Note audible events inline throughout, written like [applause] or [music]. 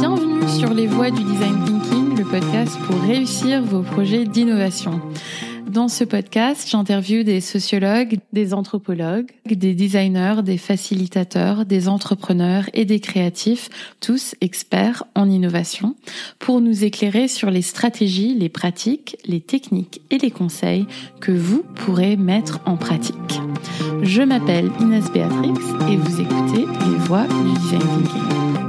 Bienvenue sur les voies du design thinking, le podcast pour réussir vos projets d'innovation. Dans ce podcast, j'interviewe des sociologues, des anthropologues, des designers, des facilitateurs, des entrepreneurs et des créatifs, tous experts en innovation, pour nous éclairer sur les stratégies, les pratiques, les techniques et les conseils que vous pourrez mettre en pratique. Je m'appelle Inès Béatrix et vous écoutez Les Voix du Design Thinking.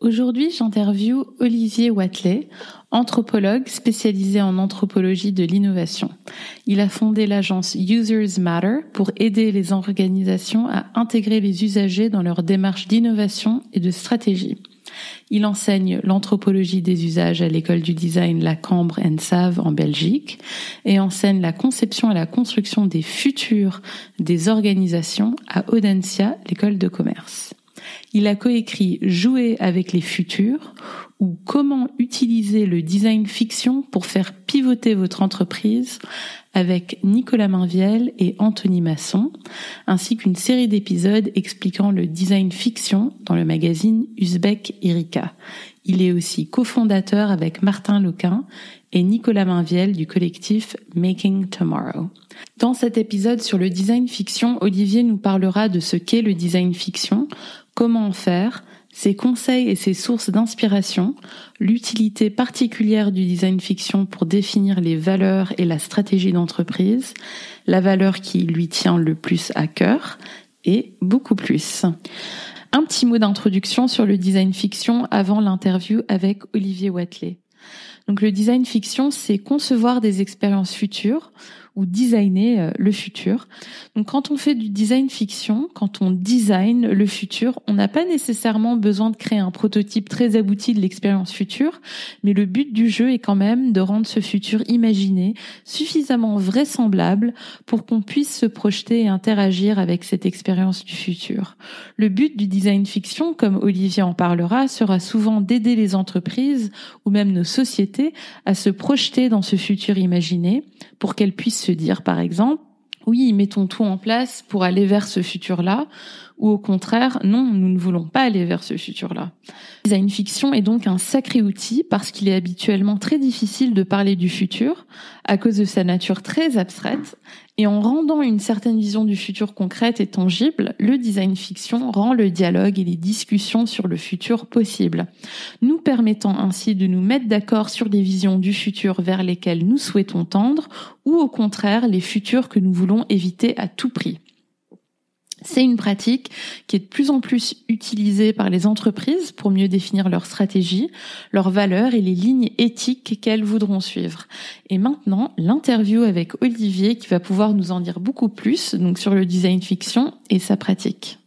Aujourd'hui, j'interviewe Olivier Watley, anthropologue spécialisé en anthropologie de l'innovation. Il a fondé l'agence Users Matter pour aider les organisations à intégrer les usagers dans leur démarche d'innovation et de stratégie. Il enseigne l'anthropologie des usages à l'école du design La Cambre Save en Belgique et enseigne la conception et la construction des futurs des organisations à Audencia, l'école de commerce. Il a coécrit Jouer avec les futurs ou Comment utiliser le design fiction pour faire pivoter votre entreprise avec Nicolas Mainviel et Anthony Masson, ainsi qu'une série d'épisodes expliquant le design fiction dans le magazine Uzbek Erika. Il est aussi cofondateur avec Martin Lequin et Nicolas Mainviel du collectif Making Tomorrow. Dans cet épisode sur le design fiction, Olivier nous parlera de ce qu'est le design fiction, comment en faire, ses conseils et ses sources d'inspiration, l'utilité particulière du design fiction pour définir les valeurs et la stratégie d'entreprise, la valeur qui lui tient le plus à cœur, et beaucoup plus. Un petit mot d'introduction sur le design fiction avant l'interview avec Olivier Watley. Donc le design fiction, c'est concevoir des expériences futures ou designer euh, le futur. Donc quand on fait du design fiction, quand on design le futur, on n'a pas nécessairement besoin de créer un prototype très abouti de l'expérience future, mais le but du jeu est quand même de rendre ce futur imaginé suffisamment vraisemblable pour qu'on puisse se projeter et interagir avec cette expérience du futur. Le but du design fiction, comme Olivier en parlera, sera souvent d'aider les entreprises ou même nos sociétés à se projeter dans ce futur imaginé pour qu'elles puissent dire, par exemple, oui, mettons tout en place pour aller vers ce futur-là, ou au contraire, non, nous ne voulons pas aller vers ce futur-là. Le design fiction est donc un sacré outil parce qu'il est habituellement très difficile de parler du futur à cause de sa nature très abstraite et en rendant une certaine vision du futur concrète et tangible, le design fiction rend le dialogue et les discussions sur le futur possible, nous permettant ainsi de nous mettre d'accord sur des visions du futur vers lesquelles nous souhaitons tendre ou au contraire les futurs que nous voulons éviter à tout prix. C'est une pratique qui est de plus en plus utilisée par les entreprises pour mieux définir leur stratégie, leurs valeurs et les lignes éthiques qu'elles voudront suivre. Et maintenant, l'interview avec Olivier qui va pouvoir nous en dire beaucoup plus donc sur le design fiction et sa pratique.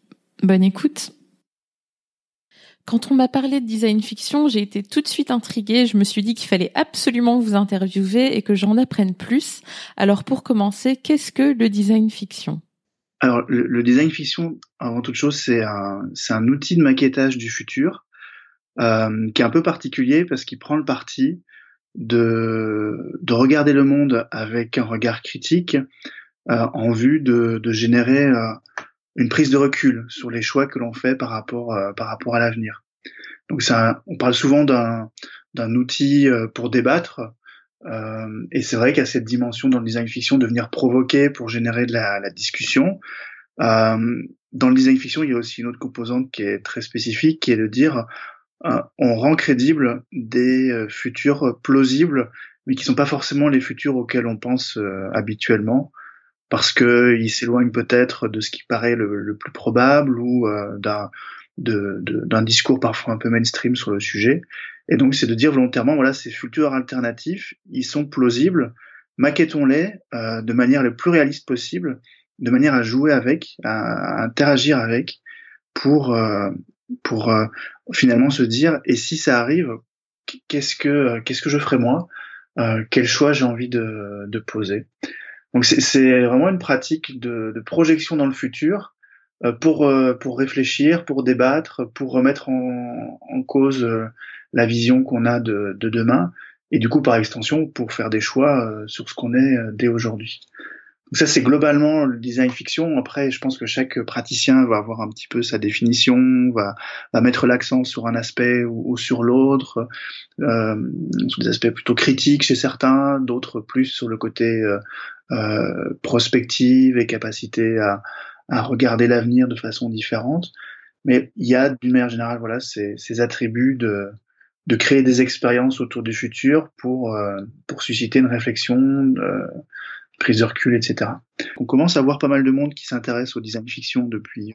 Bonne écoute. Quand on m'a parlé de design fiction, j'ai été tout de suite intriguée. Je me suis dit qu'il fallait absolument vous interviewer et que j'en apprenne plus. Alors pour commencer, qu'est-ce que le design fiction? Alors, le, design fiction, avant toute chose, c'est un, c'est un outil de maquettage du futur euh, qui est un peu particulier parce qu'il prend le parti de, de regarder le monde avec un regard critique euh, en vue de, de générer euh, une prise de recul sur les choix que l'on fait par rapport, euh, par rapport à l'avenir. Donc, ça, on parle souvent d'un, d'un outil euh, pour débattre, euh, et c'est vrai qu'il y a cette dimension dans le design fiction de venir provoquer pour générer de la, discussion. Euh, dans le design fiction, il y a aussi une autre composante qui est très spécifique, qui est de dire euh, on rend crédible des futurs plausibles, mais qui sont pas forcément les futurs auxquels on pense habituellement, parce que ils s'éloignent peut-être de ce qui paraît le plus probable ou d'un d'un discours parfois un peu mainstream sur le sujet. Et donc, c'est de dire volontairement, voilà, ces futurs alternatifs, ils sont plausibles, maquettons-les euh, de manière le plus réaliste possible, de manière à jouer avec, à, interagir avec, pour euh, pour euh, finalement se dire, et si ça arrive, qu'est-ce que qu'est-ce que je ferai moi? Euh, Quel choix j'ai envie de, de poser? Donc, c'est vraiment une pratique de, de projection dans le futur pour pour réfléchir, pour débattre, pour remettre en, en cause la vision qu'on a de, de, demain, et du coup par extension pour faire des choix sur ce qu'on est dès aujourd'hui. Donc ça, c'est globalement le design fiction. Après, je pense que chaque praticien va avoir un petit peu sa définition, va, va mettre l'accent sur un aspect ou, sur l'autre, euh, sur des aspects plutôt critiques chez certains, d'autres plus sur le côté euh, euh, prospective et capacité à, à regarder l'avenir de façon différente. Mais il y a d'une manière générale, voilà, ces, ces attributs de, de créer des expériences autour du futur pour, euh, pour susciter une réflexion euh, prise de recul, etc. On commence à voir pas mal de monde qui s'intéresse au design fiction depuis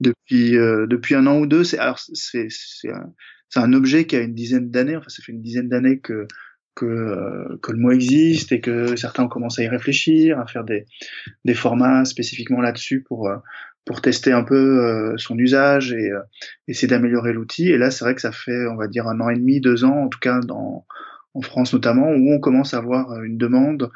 depuis euh, depuis un an ou deux. C'est alors c'est c'est un, un, objet qui a une dizaine d'années. Enfin, ça fait une dizaine d'années que que, euh, que le mot existe et que certains ont commencé à y réfléchir, à faire des, des formats spécifiquement là-dessus pour, euh, pour tester un peu son usage et essayer d'améliorer l'outil. Et là, c'est vrai que ça fait, on va dire, un an et demi, deux ans, en tout cas dans, en France notamment, où on commence à avoir une demande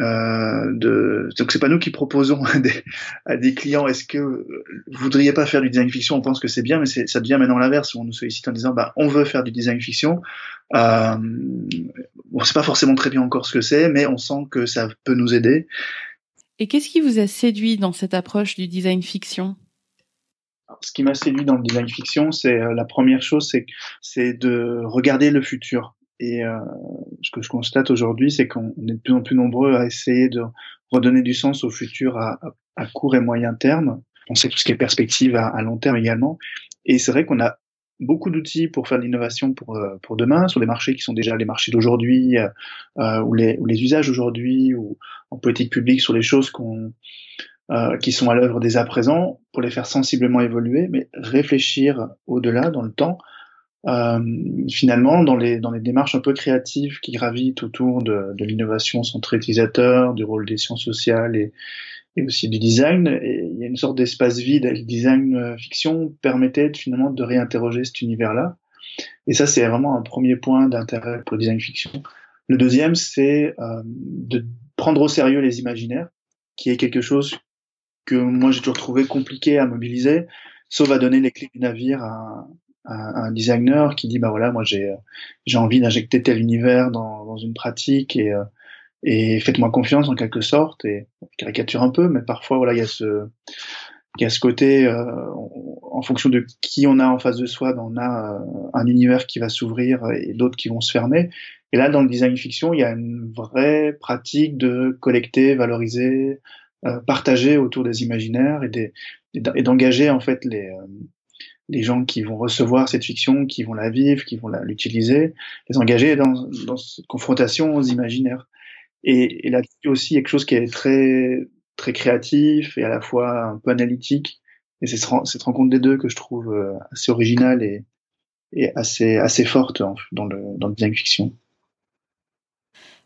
euh, de... Donc c'est pas nous qui proposons à des, à des clients est-ce que vous voudriez pas faire du design fiction? On pense que c'est bien, mais ça devient maintenant l'inverse. On nous sollicite en disant bah on veut faire du design fiction. Euh, on sait pas forcément très bien encore ce que c'est, mais on sent que ça peut nous aider. Et qu'est-ce qui vous a séduit dans cette approche du design fiction? Ce qui m'a séduit dans le design fiction, c'est euh, la première chose, c'est de regarder le futur. Et euh, ce que je constate aujourd'hui, c'est qu'on est de plus en plus nombreux à essayer de redonner du sens au futur à, court et moyen terme. On sait tout ce qui est perspective à, à long terme également. Et c'est vrai qu'on a beaucoup d'outils pour faire de l'innovation pour, euh, pour demain, sur des marchés qui sont déjà les marchés d'aujourd'hui, euh, euh, ou, les, ou les usages aujourd'hui, ou en politique publique sur les choses qu'on euh, qui sont à l'œuvre dès à présent, pour les faire sensiblement évoluer, mais réfléchir au-delà dans le temps finalement, dans les, dans les démarches un peu créatives qui gravitent autour de, de l'innovation centrée utilisateur, du rôle des sciences sociales et, et aussi du design, il y a une sorte d'espace vide. Le design euh, fiction permettait finalement de réinterroger cet univers-là. Et ça, c'est vraiment un premier point d'intérêt pour le design fiction. Le deuxième, c'est euh, de prendre au sérieux les imaginaires, qui est quelque chose que moi j'ai toujours trouvé compliqué à mobiliser, sauf à donner les clés du navire à, un, designer qui dit bah voilà moi j'ai j'ai envie d'injecter tel univers dans, dans une pratique et euh, et faites-moi confiance en quelque sorte. Et caricature un peu mais parfois voilà il y a ce il y a ce côté euh, en fonction de qui on a en face de soi ben, on a euh, un univers qui va s'ouvrir et d'autres qui vont se fermer. Et là dans le design fiction il y a une vraie pratique de collecter valoriser partager autour des imaginaires et des et d'engager en fait les les gens qui vont recevoir cette fiction, qui vont la vivre, qui vont l'utiliser, les engager dans, dans cette confrontation aux imaginaires. Et, et là-dessus aussi, quelque chose qui est très très créatif et à la fois un peu analytique. Et c'est cette rencontre des deux que je trouve euh, assez originale et, et assez assez forte dans le dans le design fiction.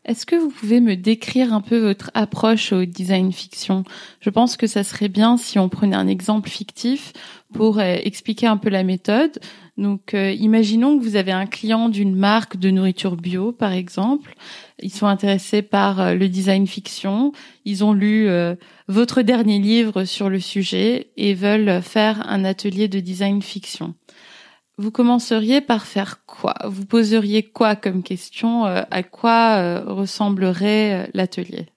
Est-ce que vous pouvez me décrire un peu votre approche au design fiction? Je pense que ça serait bien si on prenait un exemple fictif pour euh, expliquer un peu la méthode. Donc, euh, imaginons que vous avez un client d'une marque de nourriture bio, par exemple. Ils sont intéressés par euh, le design fiction. Ils ont lu votre dernier livre sur le sujet et veulent faire un atelier de design fiction vous commenceriez par faire quoi? Vous poseriez quoi comme question? Euh, À quoi euh, ressemblerait euh, l'atelier?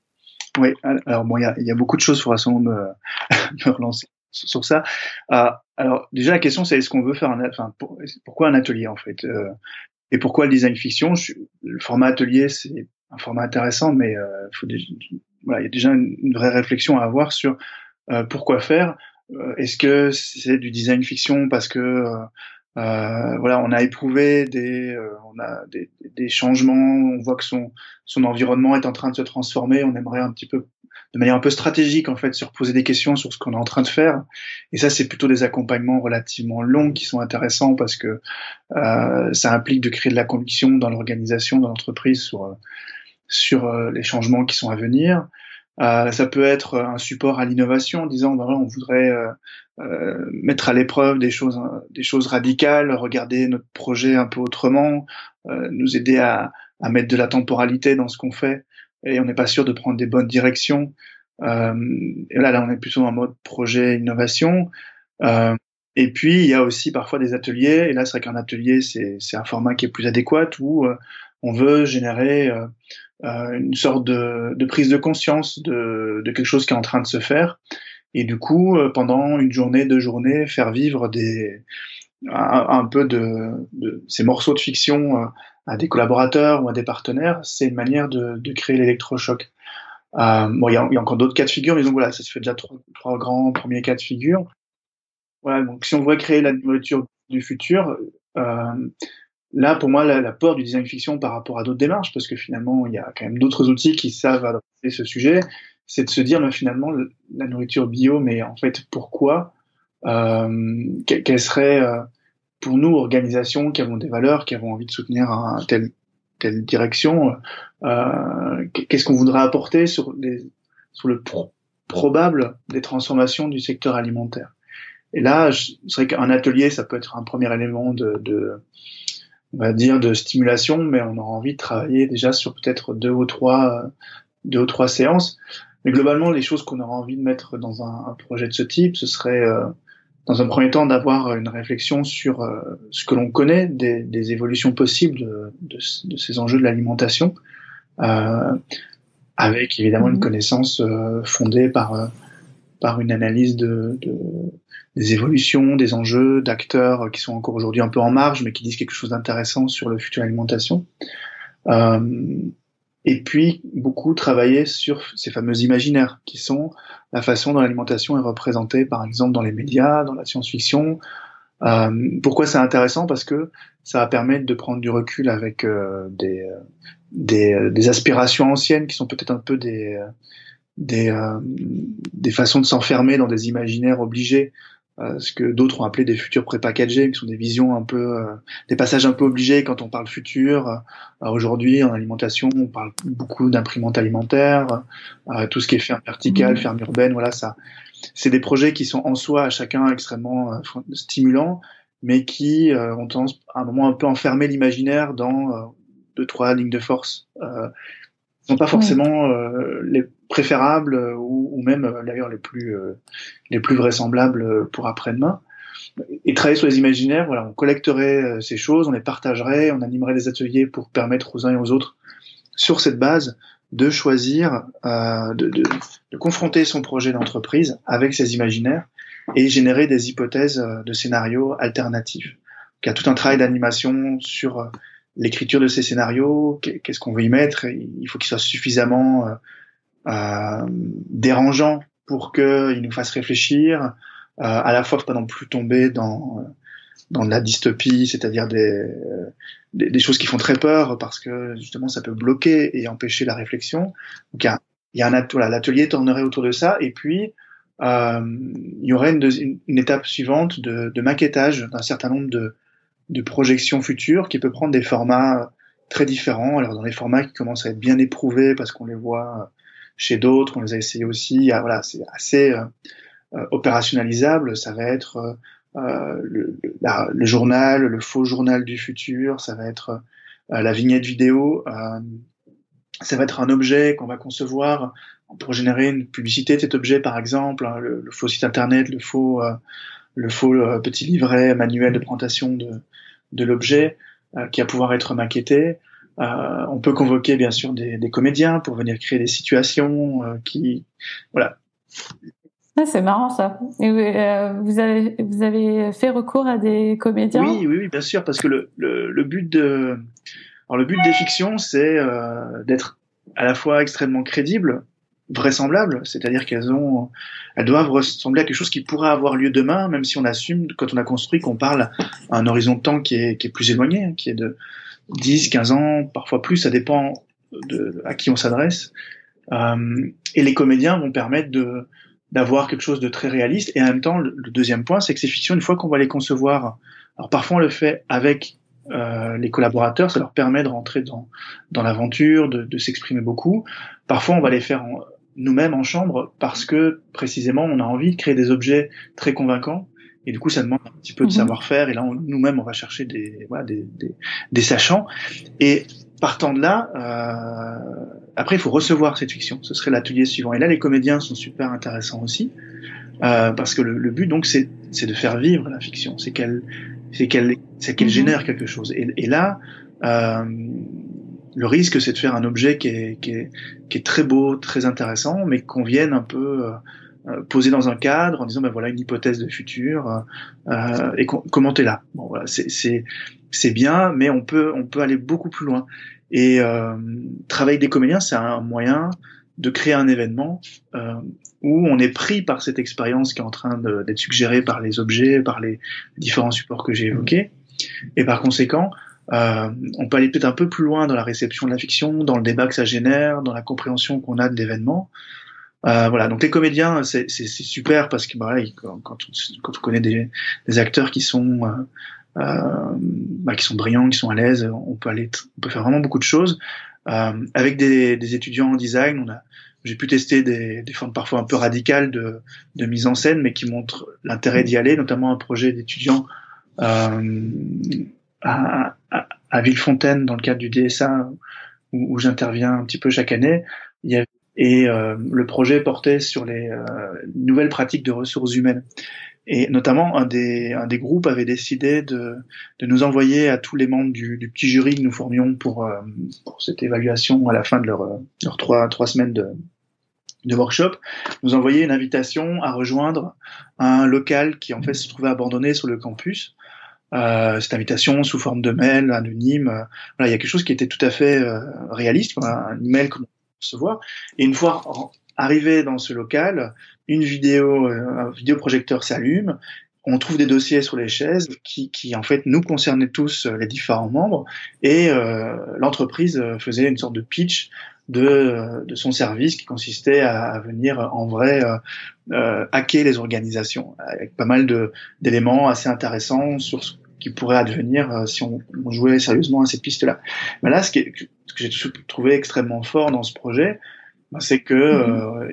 Oui, alors bon, il y a, beaucoup de choses, il faudra sûrement me, me relancer sur ça. alors déjà la question c'est est-ce qu'on veut faire un, enfin pourquoi un atelier en fait Et pourquoi le design fiction? Le format atelier c'est un format intéressant, mais il y a déjà une, vraie réflexion à avoir sur pourquoi faire. est-ce que c'est du design fiction parce que euh, voilà, on a éprouvé des, euh, on a des, des, changements. On voit que son son environnement est en train de se transformer. On aimerait un petit peu, de manière un peu stratégique en fait, se reposer des questions sur ce qu'on est en train de faire. Et ça, c'est plutôt des accompagnements relativement longs qui sont intéressants parce que euh, ça implique de créer de la conviction dans l'organisation, dans l'entreprise sur sur euh, les changements qui sont à venir. Euh, ça peut être un support à l'innovation, en disant ben, on voudrait euh, euh, mettre à l'épreuve des choses, des choses radicales, regarder notre projet un peu autrement, nous aider à, à, mettre de la temporalité dans ce qu'on fait, et on n'est pas sûr de prendre des bonnes directions. et là, là, on est plutôt en mode projet innovation. et puis, il y a aussi parfois des ateliers, et là, c'est vrai qu'un atelier, c'est un format qui est plus adéquat, où on veut générer une sorte de, de, prise de conscience de, de, quelque chose qui est en train de se faire. Et du coup, pendant une journée, deux journées, faire vivre des, un, peu de, de, ces morceaux de fiction à des collaborateurs ou à des partenaires, c'est une manière de, de créer l'électrochoc. Euh, bon, il y a, y a, encore d'autres cas de figure, mais donc voilà, ça se fait déjà trois, trois, grands premiers cas de figure. Voilà, donc si on voudrait créer la nourriture du futur, euh, là pour moi l'apport du design fiction par rapport à d'autres démarches, parce que finalement il y a quand même d'autres outils qui savent adresser ce sujet, c'est de se dire mais finalement la nourriture bio, mais en fait pourquoi euh, Quelle serait euh, pour nous, organisations qui avons des valeurs, qui avons envie de soutenir un tel, telle direction, euh, qu'est-ce qu'on voudrait apporter sur, les, sur le probable des transformations du secteur alimentaire? Et là, c'est vrai qu'un atelier, ça peut être un premier élément de, de, on va dire, de stimulation, mais on aura envie de travailler déjà sur peut-être deux ou trois, deux ou trois séances. Mais globalement, les choses qu'on aura envie de mettre dans un, un projet de ce type, ce serait euh, dans un premier temps, d'avoir une réflexion sur euh, ce que l'on connaît des, des, évolutions possibles de, de, de ces enjeux de l'alimentation, euh, avec évidemment une mhm. connaissance euh, fondée par euh, par une analyse de, de, des évolutions, des enjeux, d'acteurs qui sont encore aujourd'hui un peu en marge, mais qui disent quelque chose d'intéressant sur le futur de l'alimentation. Euh, et puis beaucoup travailler sur ces fameux imaginaires qui sont la façon dont l'alimentation est représentée, par exemple dans les médias, dans la science-fiction. Euh, pourquoi c'est intéressant? Parce que ça va permettre de prendre du recul avec euh, des, euh, des, aspirations anciennes qui sont peut-être un peu des, des façons de s'enfermer dans des imaginaires obligés euh, ce que d'autres ont appelé des futurs prépackagés, qui sont des visions un peu, euh, des passages un peu obligés quand on parle futur. Euh, aujourd'hui, en alimentation, on parle beaucoup d'imprimantes alimentaires, tout ce qui est ferme verticale, mmh. ferme urbaine, voilà ça. C'est des projets qui sont en soi à chacun extrêmement stimulants, mais qui ont tendance à un moment un peu enfermer l'imaginaire dans deux trois lignes de force sont pas forcément euh, les préférables euh, ou, ou même euh, d'ailleurs les plus les plus vraisemblables pour après-demain. Et travailler sur les imaginaires, voilà, on collecterait ces choses, on les partagerait, on animerait des ateliers pour permettre aux uns et aux autres, sur cette base, de choisir, euh, de, de, de, confronter son projet d'entreprise avec ses imaginaires et générer des hypothèses de scénarios alternatifs. il y a tout un travail d'animation sur l'écriture de ces scénarios, qu'est-ce qu'on veut y mettre. Il faut qu'il soit suffisamment euh, euh dérangeant pour qu'il nous fasse réfléchir. Euh, à la fois, pas non plus tomber dans dans de la dystopie, c'est-à-dire des, des, des, choses qui font très peur parce que justement ça peut bloquer et empêcher la réflexion. Donc il y a, un voilà, l'atelier tournerait autour de ça et puis euh, il y aurait une, une, étape suivante de, de maquettage d'un certain nombre de, de projection future qui peut prendre des formats très différents. Alors dans les formats qui commencent à être bien éprouvés parce qu'on les voit chez d'autres, on les a essayés aussi. Voilà, c'est assez euh, euh, opérationnalisable. Ça va être euh, le, journal, le faux journal du futur. Ça va être la vignette vidéo. ça va être un objet qu'on va concevoir pour générer une publicité de cet objet, par exemple, hein, le faux site internet, le faux le faux petit livret manuel de présentation de, de l'objet euh, qui va pouvoir être maquetté. Euh, on peut convoquer bien sûr des, des, comédiens pour venir créer des situations euh, qui, voilà. Ah, c'est marrant ça. Et vous avez vous avez fait recours à des comédiens? Oui, oui, oui, bien sûr, parce que le, le, le but de alors le but des fictions, c'est d'être à la fois extrêmement crédible vraisemblables, c'est-à-dire qu'elles ont, elles doivent ressembler à quelque chose qui pourrait avoir lieu demain, même si on assume, quand on a construit, qu'on parle à un horizon de temps qui est, qui est plus éloigné, hein, qui est de 10, 15 ans, parfois plus, ça dépend de à qui on s'adresse. Euh, et les comédiens vont permettre de d'avoir quelque chose de très réaliste. Et en même temps, le, deuxième point, c'est que ces fictions, une fois qu'on va les concevoir, alors parfois on le fait avec euh, les collaborateurs, ça leur permet de rentrer dans, dans l'aventure, de, de s'exprimer beaucoup. Parfois, on va les faire en, nous-mêmes en chambre parce que précisément on a envie de créer des objets très convaincants. Et du coup ça demande un petit peu de mhm. savoir-faire. Et là nous-mêmes on va chercher des, voilà, des, des, des, sachants. Et partant de là euh, après il faut recevoir cette fiction. Ce serait l'atelier suivant. Et là les comédiens sont super intéressants aussi euh, parce que le, le but donc c'est de faire vivre la fiction. C'est qu'elle c'est qu'elle c'est qu'elle mhm. génère quelque chose. Et, et là euh, le risque, c'est de faire un objet qui est, qui est, qui est très beau, très intéressant, mais qu'on vienne un peu euh, poser dans un cadre en disant ben voilà une hypothèse de futur euh, et commenter là. Bon voilà, c'est bien, mais on peut on peut aller beaucoup plus loin. Et euh, travailler des comédiens, c'est un moyen de créer un événement euh, où on est pris par cette expérience qui est en train d'être suggérée par les objets, par les différents supports que j'ai évoqués. Et par conséquent, euh, on peut aller peut-être un peu plus loin dans la réception de la fiction, dans le débat que ça génère, dans la compréhension qu'on a de l'événement. Euh, voilà, donc les comédiens, c'est super parce que bah, quand, quand, on, quand on connaît des, des acteurs qui sont euh, euh, bah, qui sont brillants, qui sont à l'aise, on peut aller, on peut faire vraiment beaucoup de choses. Euh, avec des, des, étudiants en design, j'ai pu tester des, des, formes parfois un peu radicales de, de mise en scène, mais qui montrent l'intérêt d'y aller, notamment un projet d'étudiants euh, à, à, à, Villefontaine dans le cadre du DSA où, où j'interviens un petit peu chaque année. Il y a et euh, le projet portait sur les euh, nouvelles pratiques de ressources humaines. Et notamment, un des, un des groupes avait décidé de, de nous envoyer à tous les membres du, du petit jury que nous formions pour, euh, pour cette évaluation à la fin de leur, leur trois, trois semaines de, de workshop, nous envoyer une invitation à rejoindre un local qui en fait se trouvait abandonné sur le campus. Euh, cette invitation sous forme de mail anonyme, voilà, il y a quelque chose qui était tout à fait réaliste, un email comme recevoir. Et une fois arrivé dans ce local, une vidéo, euh, un vidéoprojecteur s'allume, on trouve des dossiers sur les chaises qui, qui en fait nous concernaient tous euh, les différents membres et euh, l'entreprise faisait une sorte de pitch de, de son service qui consistait à, venir en vrai euh, hacker les organisations avec pas mal de d'éléments assez intéressants sur ce qui pourrait advenir si on, on, jouait sérieusement à cette piste-là. Mais là, ce qui est, que j'ai trouvé extrêmement fort dans ce projet, ben, c'est que mhm. euh,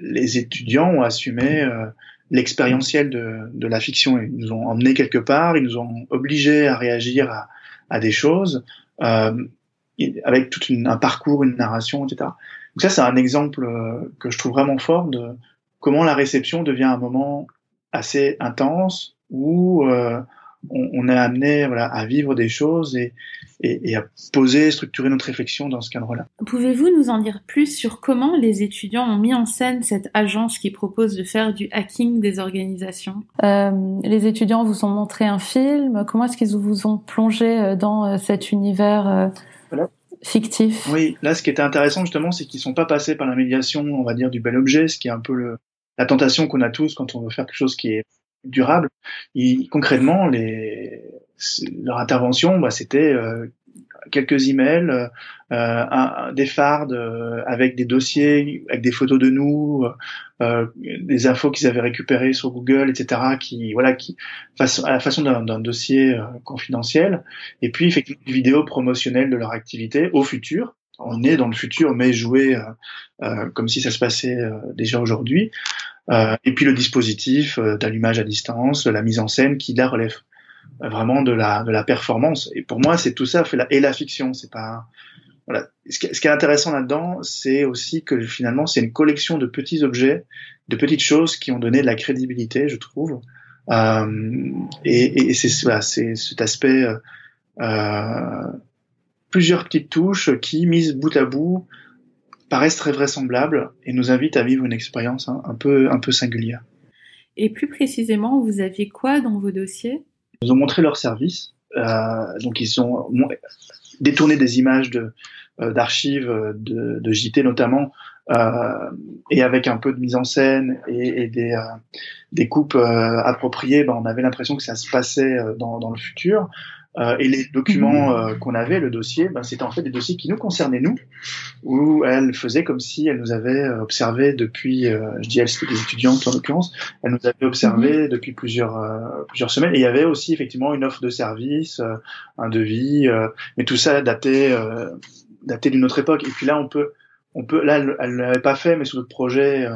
les étudiants ont assumé euh, l'expérientiel de, de, la fiction. Ils nous ont emmenés quelque part, ils nous ont obligés à réagir à, à des choses euh, avec tout un parcours, une narration, etc. Donc ça, c'est un exemple euh, que je trouve vraiment fort de comment la réception devient un moment assez intense où euh, on, on, est amené voilà, à vivre des choses et, et, et, à poser, structurer notre réflexion dans ce cadre-là. Pouvez-vous nous en dire plus sur comment les étudiants ont mis en scène cette agence qui propose de faire du hacking des organisations? Euh, Les étudiants vous ont montré un film. Comment est-ce qu'ils vous ont plongé euh, dans euh, cet univers euh, voilà. fictif? Oui, là, ce qui était intéressant justement, c'est qu'ils sont pas passés par la médiation, on va dire, du bel objet, ce qui est un peu le, la tentation qu'on a tous quand on veut faire quelque chose qui est durable. Concrètement, les, leur intervention, bah, c'était euh, quelques emails, euh, un, des fardes euh, avec des dossiers, avec des photos de nous, euh, des infos qu'ils avaient récupérées sur Google, etc. Qui voilà, qui à la façon d'un dossier euh, confidentiel. Et puis effectivement une vidéo promotionnelle de leur activité au futur. On est dans le futur, mais joué comme si ça se passait déjà aujourd'hui. Euh, et puis le dispositif euh, d'allumage à distance, la mise en scène qui la relève euh, vraiment de la de la performance. Et pour moi, c'est tout ça et la fiction. C'est pas voilà. Ce qui, est intéressant là-dedans, c'est aussi que finalement, c'est une collection de petits objets, de petites choses qui ont donné de la crédibilité, je trouve. Euh, et, et c'est voilà, cet aspect euh, plusieurs petites touches qui mises bout à bout paraissent très vraisemblables et nous invitent à vivre une expérience hein, un peu un peu singulière. Et plus précisément, vous aviez quoi dans vos dossiers? Ils ont montré leur service. Euh, donc ils ont détourné des images de euh, d'archives de, de, JT notamment euh, et avec un peu de mise en scène et, et des, euh, des coupes euh, appropriées, ben, on avait l'impression que ça se passait euh, dans, dans le futur. Euh, et les documents euh, qu'on avait, le dossier, ben, c'était en fait des dossiers qui nous concernaient nous, où elle faisait comme si elle nous avait euh, observé depuis, euh, je dis elle, c'était des étudiantes en l'occurrence, elle nous avait observé mhm. depuis plusieurs plusieurs semaines. Et il y avait aussi effectivement une offre de service, un devis, mais tout ça daté daté d'une autre époque. Et puis là, on peut on peut là, elle l'avait pas fait, mais sur notre projet,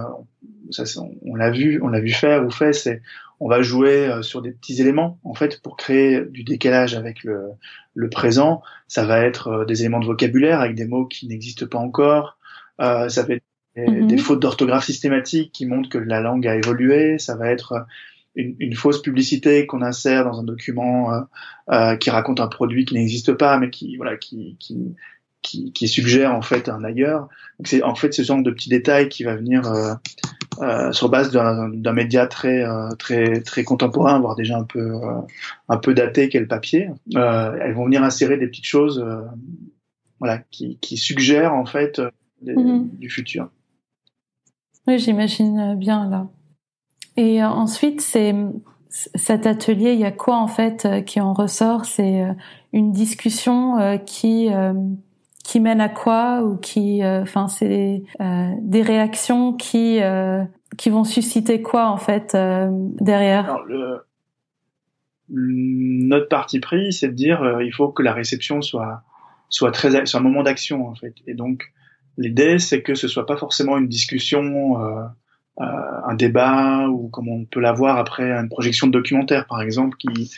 ça, on l'a vu, on l'a vu faire ou fait, c'est on va jouer euh, sur des petits éléments en fait pour créer du décalage avec le, le présent. Ça va être euh, des éléments de vocabulaire avec des mots qui n'existent pas encore. Euh, ça va être des, mm-hmm. des fautes d'orthographe systématiques qui montrent que la langue a évolué. Ça va être euh, une, une fausse publicité qu'on insère dans un document euh, qui raconte un produit qui n'existe pas, mais qui voilà qui, qui qui, qui, suggère en fait un ailleurs. C'est en fait ce genre de petits détails qui va venir euh, euh, sur base d'un média très très très contemporain, voire déjà un peu un peu daté qu'est le papier. elles vont venir insérer des petites choses, voilà, qui, qui suggèrent en fait mhm. du futur. Oui, j'imagine bien là. Et ensuite, c'est cet atelier, il y a quoi en fait euh, qui en ressort? C'est euh, une discussion euh, qui qui mène à quoi ou qui, enfin, c'est des réactions qui qui vont susciter quoi en fait derrière? Notre parti pris, c'est de dire il faut que la réception soit soit très soit un moment d'action en fait. Et donc l'idée, c'est que ce soit pas forcément une discussion euh, un débat ou comme on peut l'avoir après une projection de documentaire par exemple qui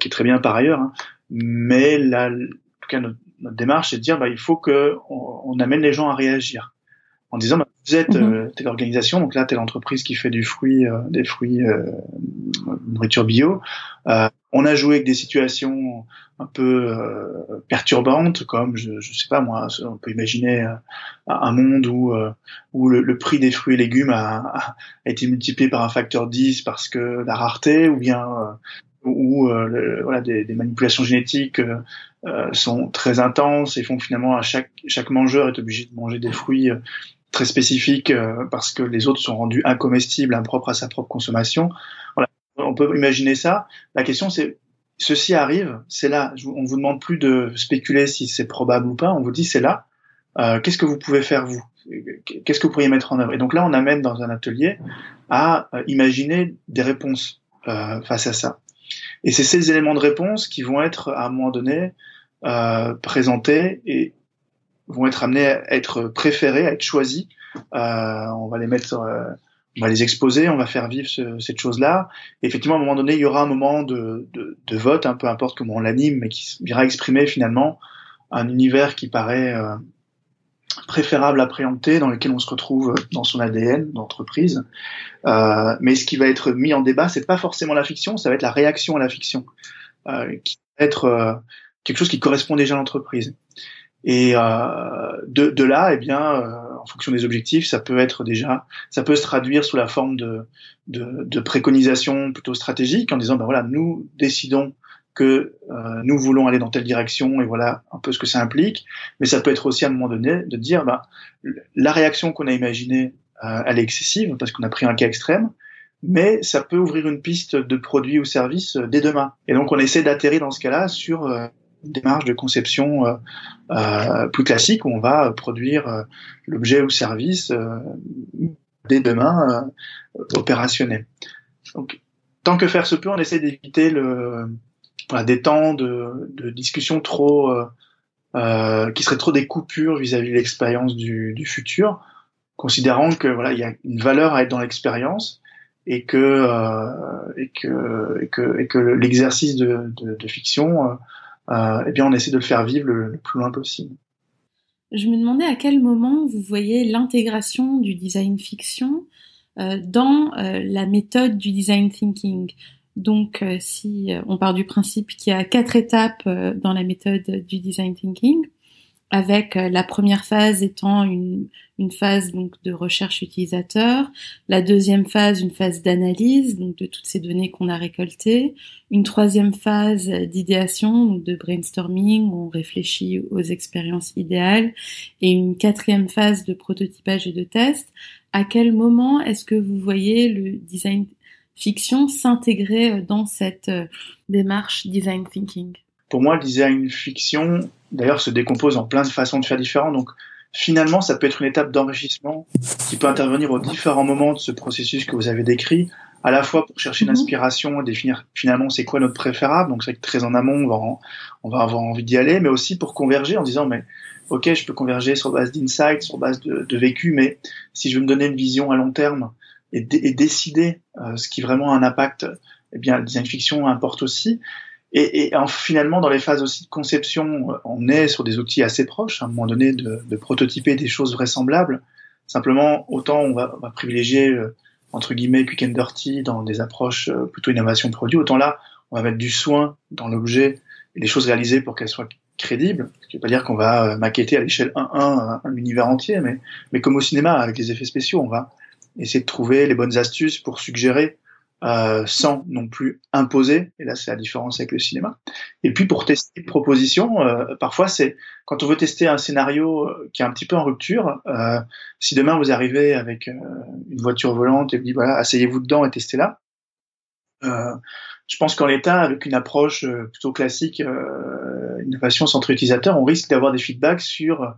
qui est très bien par ailleurs hein. mais là en tout cas notre, démarche c'est de dire bah il faut que on, amène les gens à réagir en disant bah, vous êtes mhm. euh, telle organisation donc là telle entreprise qui fait du fruit euh, des fruits euh, nourriture bio euh, on a joué avec des situations un peu euh, perturbantes, comme je, je sais pas moi, on peut imaginer euh, un monde où euh, où le, prix des fruits et légumes a, a, été multiplié par un facteur 10 parce que la rareté, ou bien où voilà des, des, manipulations génétiques sont très intenses et font finalement à chaque chaque mangeur est obligé de manger des fruits très spécifiques parce que les autres sont rendus incomestibles, impropres à sa propre consommation. Voilà, on peut imaginer ça. La question, c'est ceci arrive, c'est là. On vous demande plus de spéculer si c'est probable ou pas. On vous dit c'est là. Euh, Qu'est-ce que vous pouvez faire vous? Qu'est-ce que vous pourriez mettre en œuvre? Et donc là, on amène dans un atelier à euh, imaginer des réponses euh, face à ça. Et c'est ces éléments de réponse qui vont être à un moment donné euh, présentés et vont être amenés à être préférés, à être choisis. Euh, on va les mettre on va les exposer, on va faire vivre cette chose-là. Effectivement, à un moment donné, il y aura un moment de, de, de vote, hein, peu importe comment on l'anime, mais qui viendra exprimer finalement un univers qui paraît euh, préférable à préempter, dans lequel on se retrouve dans son ADN d'entreprise. Euh, mais ce qui va être mis en débat, c'est pas forcément la fiction, ça va être la réaction à la fiction, euh, qui va être euh, quelque chose qui correspond déjà à l'entreprise. Et euh, de, de, là, eh bien, euh, en fonction des objectifs, ça peut être déjà, ça peut se traduire sous la forme de, de, de préconisations plutôt stratégiques en disant, ben voilà, nous décidons que euh, nous voulons aller dans telle direction et voilà un peu ce que ça implique. Mais ça peut être aussi à un moment donné de dire, ben, la réaction qu'on a imaginée, euh, elle est excessive parce qu'on a pris un cas extrême, mais ça peut ouvrir une piste de produits ou services dès demain. Et donc on essaie d'atterrir dans ce cas-là sur démarche de conception euh, euh, plus classique où on va produire euh, l'objet ou service dès demain opérationnel. Donc, tant que faire se peut, on essaie d'éviter le, des temps de, de discussion trop qui seraient trop des coupures vis-à-vis de l'expérience du, futur, considérant que voilà il y a une valeur à être dans l'expérience et que, et que et que et que l'exercice de, fiction eh bien on essaie de le faire vivre le, plus loin possible. Je me demandais à quel moment vous voyez l'intégration du design fiction euh, dans euh, la méthode du design thinking. Donc, euh, si on part du principe qu'il y a quatre étapes dans la méthode du design thinking, avec euh, la première phase étant une, une phase donc de recherche utilisateur, la deuxième phase une phase d'analyse donc de toutes ces données qu'on a récoltées, une troisième phase d'idéation donc de brainstorming où on réfléchit aux expériences idéales et une quatrième phase de prototypage et de test. À quel moment est-ce que vous voyez le design fiction s'intégrer dans cette euh, démarche design thinking? Pour moi, le design fiction d'ailleurs se décompose en plein de façons de faire différentes. Donc finalement, ça peut être une étape d'enrichissement qui peut intervenir aux différents moments de ce processus que vous avez décrit, à la fois pour chercher une mhm. inspiration et définir finalement c'est quoi notre préférable. Donc c'est très en amont, on va, on va avoir envie d'y aller, mais aussi pour converger en disant mais ok, je peux converger sur base d'insight, sur base de, de, vécu, mais si je veux me donner une vision à long terme et, décider euh, ce qui vraiment a un impact, eh bien, le design fiction importe aussi. Et, et finalement, dans les phases aussi de conception, on est sur des outils assez proches, à un moment donné, de, de prototyper des choses vraisemblables. Simplement, autant on va, on va privilégier, euh, entre guillemets, quick and dirty dans des approches euh, plutôt innovation produit, autant là, on va mettre du soin dans l'objet et les choses réalisées pour qu'elles soient crédible. Ce qui veut pas dire qu'on va maqueter à l'échelle 1-1 un univers entier, mais, mais comme au cinéma, avec les effets spéciaux, on va essayer de trouver les bonnes astuces pour suggérer euh, sans non plus imposer. Et là, c'est la différence avec le cinéma. Et puis pour tester une proposition, euh, parfois c'est quand on veut tester un scénario euh, qui est un petit peu en rupture. Euh, si demain vous arrivez avec une voiture volante et vous dites voilà, asseyez-vous dedans et testez-la. je pense qu'en l'état, avec une approche plutôt classique, innovation centre utilisateur, on risque d'avoir des feedbacks sur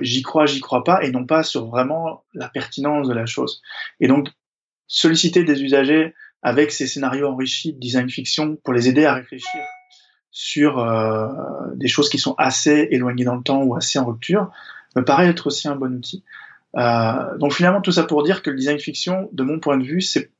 j'y crois, j'y crois pas, et non pas sur vraiment la pertinence de la chose. Et donc solliciter des usagers avec ces scénarios enrichis de design fiction pour les aider à réfléchir sur euh, des choses qui sont assez éloignées dans le temps ou assez en rupture, me paraît être aussi un bon outil. Euh, donc finalement, tout ça pour dire que le design fiction, de mon point de vue, c'est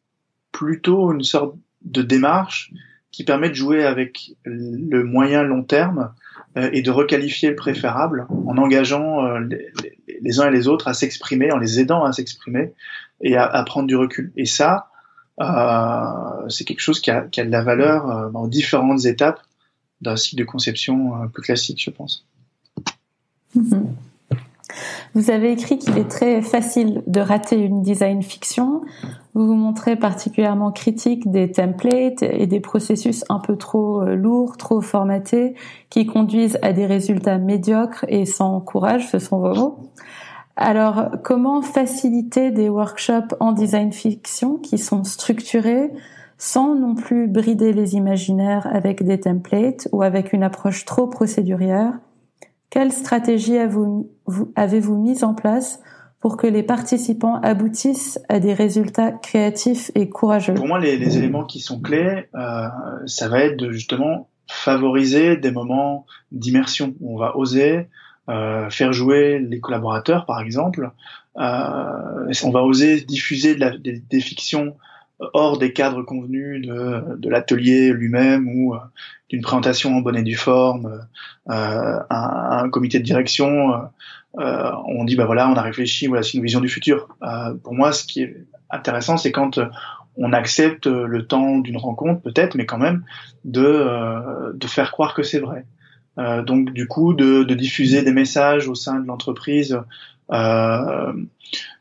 plutôt une sorte de démarche qui permet de jouer avec le moyen long terme euh, et de requalifier le préférable en engageant euh, les, les, uns et les autres à s'exprimer, en les aidant à s'exprimer et à, prendre du recul. Et ça, euh, c'est quelque chose qui a, de la valeur euh, dans différentes étapes d'un cycle de conception un peu classique, je pense. [laughs] Vous avez écrit qu'il est très facile de rater une design fiction. Vous vous montrez particulièrement critique des templates et des processus un peu trop euh, lourds, trop formatés, qui conduisent à des résultats médiocres et sans courage, ce sont vos mots. Alors, comment faciliter des workshops en design fiction qui sont structurés sans non plus brider les imaginaires avec des templates ou avec une approche trop procédurière? Quelle stratégie avez-vous mise en place pour que les participants aboutissent à des résultats créatifs et courageux? Pour moi, les, éléments qui sont clés, euh, ça va être justement favoriser des moments d'immersion où on va oser faire jouer les collaborateurs, par exemple. Euh, on va oser diffuser de la, des, des, fictions hors des cadres convenus de, de l'atelier lui-même ou euh, d'une présentation en bonne et due forme, euh, un, un, comité de direction, euh, on dit bah voilà, on a réfléchi, voilà, c'est une vision du futur. Euh, pour moi, ce qui est intéressant, c'est quand on accepte le temps d'une rencontre, peut-être, mais quand même, de, euh, de faire croire que c'est vrai. Euh, donc du coup, de, de, diffuser des messages au sein de l'entreprise euh,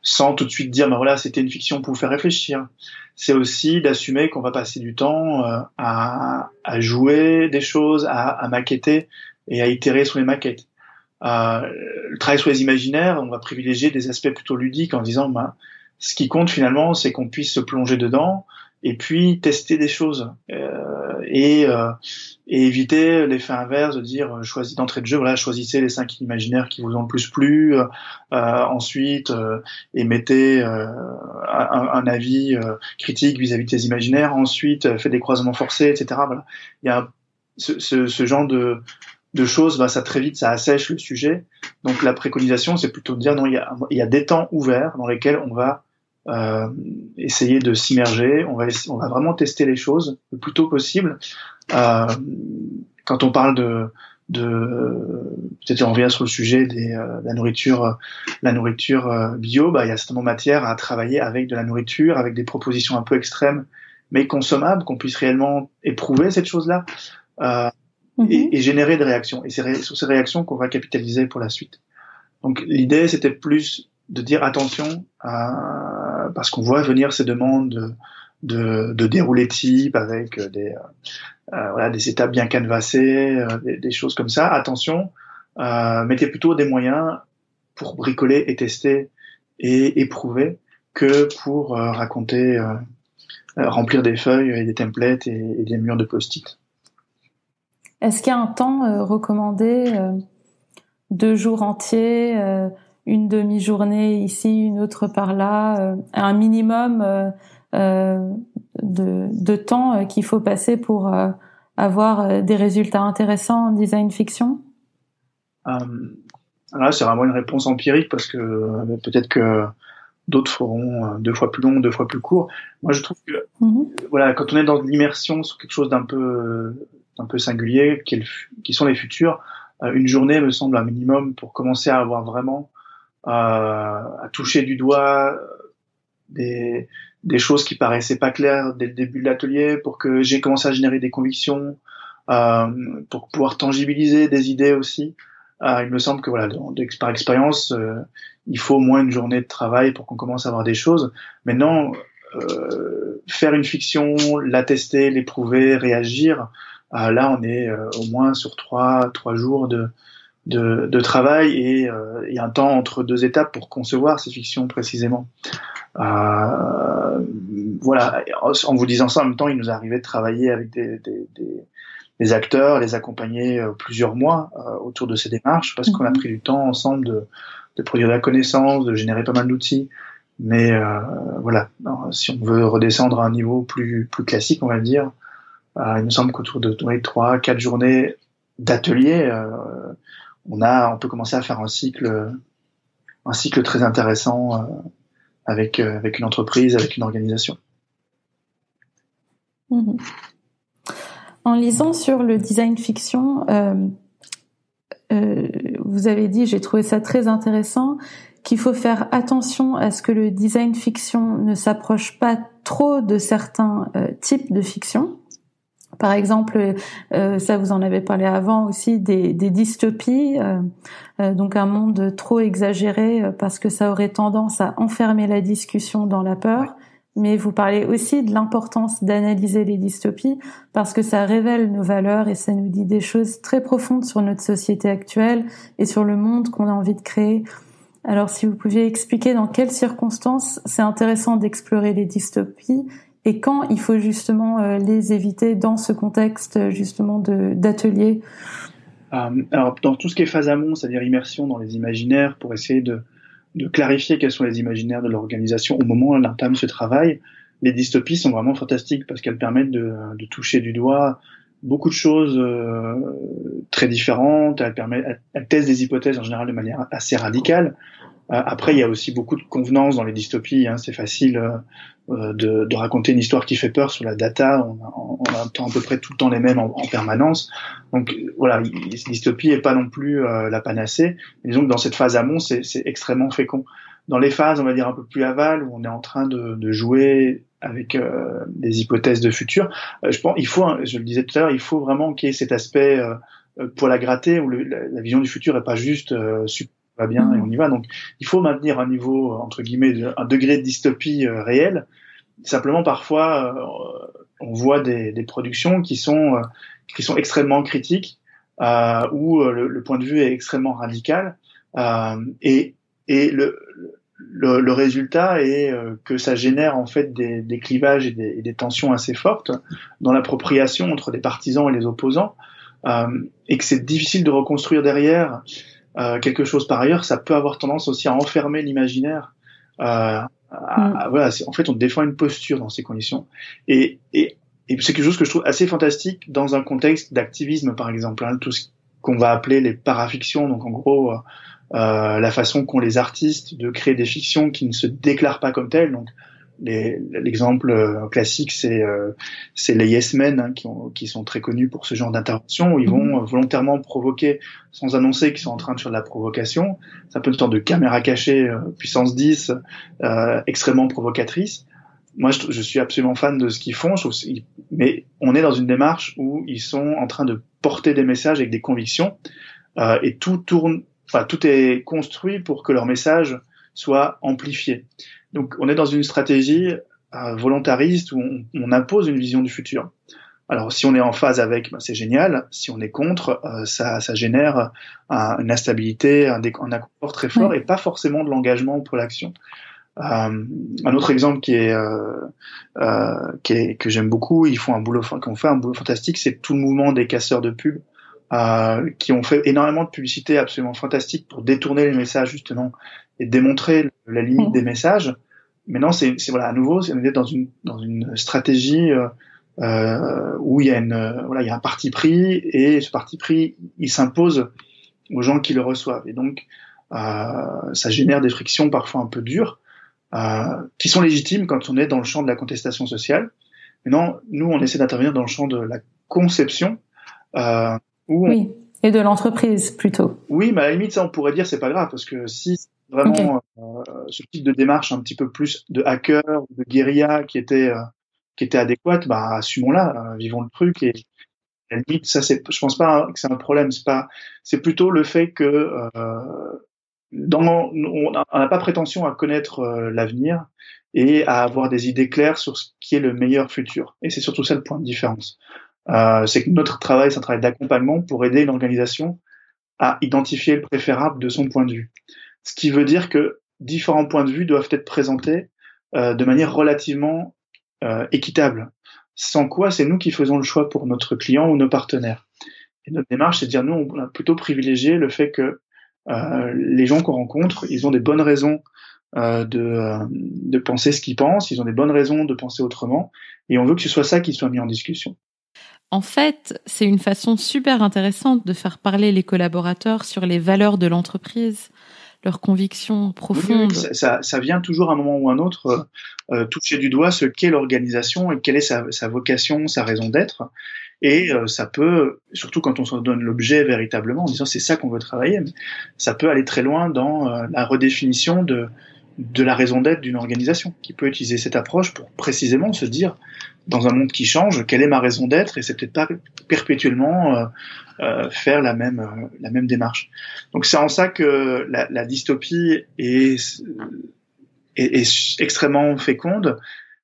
sans tout de suite dire, bah voilà, c'était une fiction pour vous faire réfléchir. C'est aussi d'assumer qu'on va passer du temps euh, à, à, jouer des choses, à, à, maqueter et à itérer sur les maquettes. Euh, le travail sur les imaginaires, on va privilégier des aspects plutôt ludiques en disant, bah, ce qui compte finalement, c'est qu'on puisse se plonger dedans et puis tester des choses. Euh, et, euh, et, éviter l'effet inverse de dire euh, choisis d'entrée de jeu. Voilà choisissez les cinq imaginaires qui vous ont le plus plu. Euh, ensuite euh, émettez un, un, avis critique vis-à-vis de ces imaginaires. Ensuite faites des croisements forcés etc voilà. Il y a ce, ce, ce genre de de choses, bah, ça très vite, ça assèche le sujet. Donc la préconisation, c'est plutôt de dire non, il y, a, il y a des temps ouverts dans lesquels on va euh, essayer de s'immerger. On va, on va vraiment tester les choses le plus tôt possible. Euh, quand on parle de, de peut-être on revient sur le sujet des, euh, de la nourriture, la nourriture euh, bio, bah, il y a certainement matière à travailler avec de la nourriture, avec des propositions un peu extrêmes, mais consommables, qu'on puisse réellement éprouver cette chose-là. Euh, et, et, générer des réactions. Et c'est sur ces réactions qu'on va capitaliser pour la suite. Donc l'idée, c'était plus de dire attention à, parce qu'on voit venir ces demandes de, de, déroulé type avec des, euh, voilà, des étapes bien canvassées, euh, des, choses comme ça. Attention, euh, mettez plutôt des moyens pour bricoler et tester et éprouver que pour euh, raconter, euh, remplir des feuilles et des templates et, et des murs de post-it. Est-ce qu'il y a un temps recommandé, deux jours entiers une demi-journée ici, une autre par là, euh, un minimum euh, euh, de, de, temps qu'il faut passer pour avoir des résultats intéressants en design fiction Là, c'est vraiment une réponse empirique parce que peut-être que d'autres feront deux fois plus long, deux fois plus court. Moi, je trouve que mm-hmm. voilà, quand on est dans l'immersion sur quelque chose d'un peu d'un peu singulier, qui, qui, sont les futurs, une journée me semble un minimum pour commencer à avoir vraiment à toucher du doigt euh, des, des choses qui paraissaient pas claires dès le début de l'atelier pour que j'ai commencé à générer des convictions, pour pouvoir tangibiliser des idées aussi. il me semble que voilà, par expérience, il faut au moins une journée de travail pour qu'on commence à voir des choses. Maintenant, faire une fiction, la tester, l'éprouver, réagir, là on est au moins sur trois trois jours de de, de travail et euh, il y a un temps entre deux étapes pour concevoir ces fictions précisément. Euh, voilà, en vous disant ça, en même temps, il nous arrivait de travailler avec des, des, des, des acteurs, les accompagner euh, plusieurs mois euh, autour de ces démarches parce qu'on a mhm. pris du temps ensemble de, de produire de la connaissance, de générer pas mal d'outils. Mais euh, voilà, si on veut redescendre à un niveau plus, plus classique, on va dire, il me semble qu'autour de trois, quatre journées d'atelier, on peut commencer à faire un cycle, un cycle très intéressant euh, avec euh, avec une entreprise, avec une organisation. Mhm. En lisant sur le design fiction, euh, vous avez dit, j'ai trouvé ça très intéressant, qu'il faut faire attention à ce que le design fiction ne s'approche pas trop de certains types de fiction. Par exemple, euh, ça vous en avez parlé avant aussi, des, des dystopies, euh, euh, donc un monde trop exagéré parce que ça aurait tendance à enfermer la discussion dans la peur. Mais vous parlez aussi de l'importance d'analyser les dystopies parce que ça révèle nos valeurs et ça nous dit des choses très profondes sur notre société actuelle et sur le monde qu'on a envie de créer. Alors si vous pouviez expliquer dans quelles circonstances c'est intéressant d'explorer les dystopies et quand il faut justement euh, les éviter dans ce contexte justement d'atelier? Euh, Alors dans tout ce qui est phase amont, c'est-à-dire immersion dans les imaginaires pour essayer de, de clarifier quels sont les imaginaires de l'organisation au moment où elle entame ce travail, les dystopies sont vraiment fantastiques parce qu'elles permettent de, de, toucher du doigt beaucoup de choses euh, très différentes. Elles, permettent, elles, testent des hypothèses en général de manière assez radicale. Euh, après, il y a aussi beaucoup de convenance dans les dystopies. Hein. C'est facile euh, euh, de, de, raconter une histoire qui fait peur sur la data. On, on, on entend à peu près tout le temps les mêmes en, en permanence. Donc voilà, dystopie est pas non plus la panacée. Mais disons que dans cette phase amont, c'est extrêmement fécond. Dans les phases, on va dire un peu plus aval, où on est en train de, de jouer avec euh, des hypothèses de futur, je pense, il faut, je le disais tout à l'heure, il faut vraiment qu'il y ait cet aspect pour la gratter où la, vision du futur est pas juste super va bien et mm. on y va. Donc il faut maintenir un niveau entre guillemets, un degré de dystopie euh, réel. Simplement parfois euh, on voit des, des, productions qui sont euh, qui sont extrêmement critiques euh, où le, le, point de vue est extrêmement radical et et le, le, le, résultat est que ça génère en fait des, des clivages et des, des, tensions assez fortes dans l'appropriation entre les partisans et les opposants, euh, et que c'est difficile de reconstruire derrière euh, quelque chose par ailleurs, ça peut avoir tendance aussi à enfermer l'imaginaire. Euh, mm. Voilà, en fait, on défend une posture dans ces conditions. Et, et, et c'est quelque chose que je trouve assez fantastique dans un contexte d'activisme, par exemple. Hein, tout ce qu'on va appeler les parafictions, donc en gros, euh, euh la façon qu'ont les artistes de créer des fictions qui ne se déclarent pas comme telles. Donc, L'exemple euh, classique, c'est euh, les Yes Men hein, qui, ont, qui, sont très connus pour ce genre d'intervention où ils vont mhm. volontairement provoquer sans annoncer qu'ils sont en train de faire de la provocation. C'est un peu une sorte de caméra cachée euh, puissance 10, euh, extrêmement provocatrice. Moi, je, je, suis absolument fan de ce qu'ils font, mais on est dans une démarche où ils sont en train de porter des messages avec des convictions euh, et tout tourne, enfin tout est construit pour que leur message soit amplifié. Donc on est dans une stratégie euh, volontariste où on, impose une vision du futur. Alors si on est en phase avec, bah, c'est génial. Si on est contre, euh, ça, ça, génère une instabilité, un, un accord très fort et pas forcément de l'engagement pour l'action. Euh, un autre exemple qui est, qui est que j'aime beaucoup, ils font un boulot, qu'on fait un boulot fantastique, c'est tout le mouvement des casseurs de pub. qui ont fait énormément de publicité absolument fantastique pour détourner les messages justement et démontrer la limite des messages. Maintenant, c'est voilà à nouveau, on est dans une dans une stratégie euh, euh, où il y a une euh, voilà il y a un parti pris et ce parti pris il s'impose aux gens qui le reçoivent et donc euh, ça génère des frictions parfois un peu dures euh, qui sont légitimes quand on est dans le champ de la contestation sociale. Maintenant, nous on essaie d'intervenir dans le champ de la conception euh, où oui. Et de l'entreprise plutôt. Oui, mais à la limite, ça on pourrait dire c'est pas grave parce que si vraiment euh, ce type de démarche un petit peu plus de hacker, de guérilla qui était euh, qui était adéquate, bah assumons-la, euh, vivons le truc et la limite, ça c'est, je pense pas que c'est un problème. C'est pas, c'est plutôt le fait que dans, on n'a pas prétention à connaître l'avenir et à avoir des idées claires sur ce qui est le meilleur futur. Et c'est surtout ça le point de différence. Euh, c'est que notre travail, c'est un travail d'accompagnement pour aider l'organisation à identifier le préférable de son point de vue. Ce qui veut dire que différents points de vue doivent être présentés euh, de manière relativement euh, équitable. Sans quoi, c'est nous qui faisons le choix pour notre client ou nos partenaires. Notre démarche, c'est de dire, nous, on a plutôt privilégié le fait que euh, les gens qu'on rencontre, ils ont des bonnes raisons de penser ce qu'ils pensent, ils ont des bonnes raisons de penser autrement, et on veut que ce soit ça qui soit mis en discussion. En fait, c'est une façon super intéressante de faire parler les collaborateurs sur les valeurs de l'entreprise, leurs convictions profondes. ça, ça, vient toujours à un moment ou à un autre euh, euh, toucher du doigt ce qu'est l'organisation et quelle est sa, sa vocation, sa raison d'être. Et euh, ça peut, surtout quand on se donne l'objet véritablement, en disant c'est ça qu'on veut travailler, ça peut aller très loin dans la redéfinition de, de la raison d'être d'une organisation, qui peut utiliser cette approche pour précisément se dire, dans un monde qui change, quelle est ma raison d'être, et c'est peut-être pas perpétuellement euh, euh, faire la même euh, la même démarche. Donc c'est en ça que la, la dystopie est, est, est, extrêmement féconde,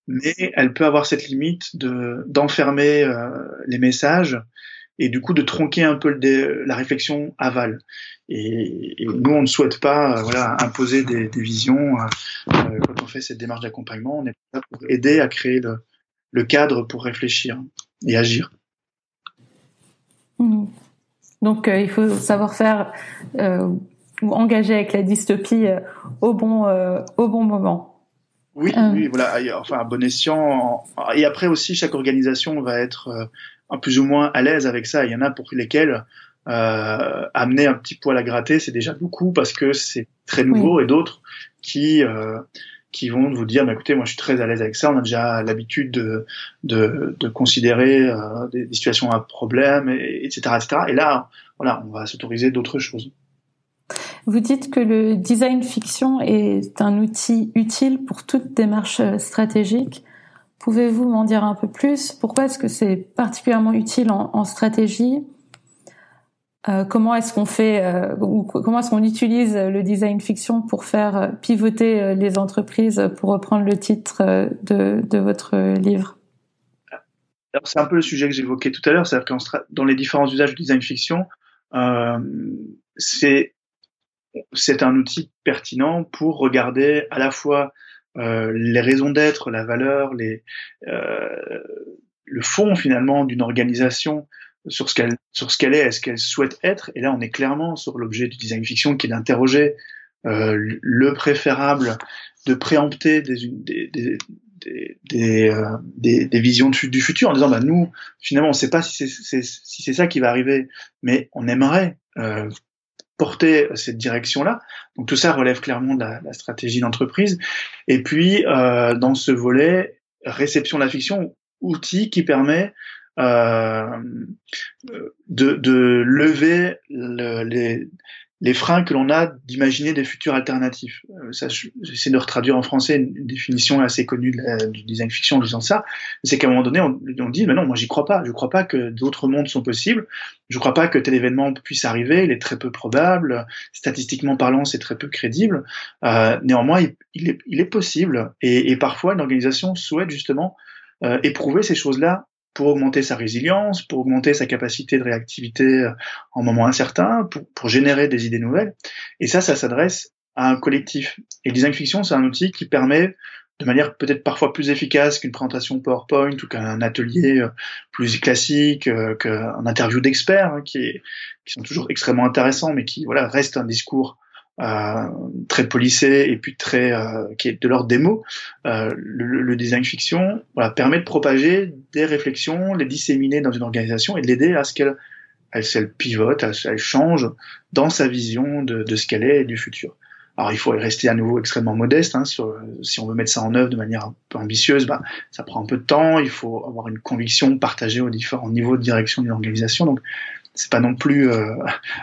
mais elle peut avoir cette limite de d'enfermer les messages et du coup de tronquer un peu le, la réflexion aval. Et, et, nous, on ne souhaite pas voilà, imposer des, des visions. Euh, quand on fait cette démarche d'accompagnement, on est là pour aider à créer le, le cadre pour réfléchir et agir. Mmh. Donc, euh, il faut savoir faire euh, ou engager avec la dystopie euh, au bon au bon moment. Oui, oui, voilà. Enfin, à bon escient. Et après aussi, chaque organisation va être plus ou moins à l'aise avec ça. Il y en a pour lesquels amener un petit poil à gratter, c'est déjà beaucoup parce que c'est très nouveau, et d'autres qui qui vont vous dire, bah, écoutez, moi je suis très à l'aise avec ça, on a déjà l'habitude de, de, considérer euh, des, situations à problème, et, etc., etc. Et là, voilà, on va s'autoriser d'autres choses. Vous dites que le design fiction est un outil utile pour toute démarche stratégique. Pouvez-vous m'en dire un peu plus? Pourquoi est-ce que c'est particulièrement utile en, en stratégie? euh, comment est-ce qu'on fait euh, ou comment est-ce qu'on utilise le design fiction pour faire euh, pivoter les entreprises pour reprendre le titre de, votre livre? C'est un peu le sujet que j'évoquais tout à l'heure, c'est-à-dire que dans les différents usages du design fiction, euh, c'est c'est un outil pertinent pour regarder à la fois euh, les raisons d'être, la valeur, les euh, le fond finalement d'une organisation sur ce qu'elle sur ce qu'elle est, est-ce qu'elle souhaite être. Et là, on est clairement sur l'objet du design fiction qui est d'interroger euh, le préférable, de préempter des des des des, euh, des, des, visions du futur en disant bah nous finalement on ne sait pas si c'est si ça qui va arriver, mais on aimerait euh, porter cette direction-là. Donc tout ça relève clairement de la, la stratégie d'entreprise. Et puis euh, dans ce volet réception de la fiction, outil qui permet de, de, lever le, les, les freins que l'on a d'imaginer des futurs alternatifs. Euh, j'essaie de retraduire en français une, définition assez connue du design fiction en disant ça. C'est qu'à un moment donné, on, dit, mais non, moi j'y crois pas. Je crois pas que d'autres mondes sont possibles. Je crois pas que tel événement puisse arriver. Il est très peu probable. Statistiquement parlant, c'est très peu crédible. Euh, néanmoins, il, il, est, il, est, possible. Et, et, parfois, une organisation souhaite justement euh, éprouver ces choses-là pour augmenter sa résilience, pour augmenter sa capacité de réactivité euh, en moments incertains, pour, pour générer des idées nouvelles. Et ça, ça s'adresse à un collectif. Et le design fiction, c'est un outil qui permet de manière peut-être parfois plus efficace qu'une présentation PowerPoint ou qu'un atelier euh, plus classique, euh, qu'un interview d'experts, hein, qui, est, qui sont toujours extrêmement intéressants, mais qui voilà reste un discours euh, très policé et puis très euh, qui est de l'ordre des mots, euh, le, le, design fiction voilà, permet de propager des réflexions, les disséminer dans une organisation et de l'aider à ce qu'elle elle, pivote, elle, elle, change dans sa vision de, de ce qu'elle est et du futur. Alors il faut rester à nouveau extrêmement modeste. Hein, sur, si on veut mettre ça en œuvre de manière un peu ambitieuse, bah, ça prend un peu de temps. Il faut avoir une conviction partagée aux différents niveaux de direction d'une organisation. Donc c'est pas non plus euh,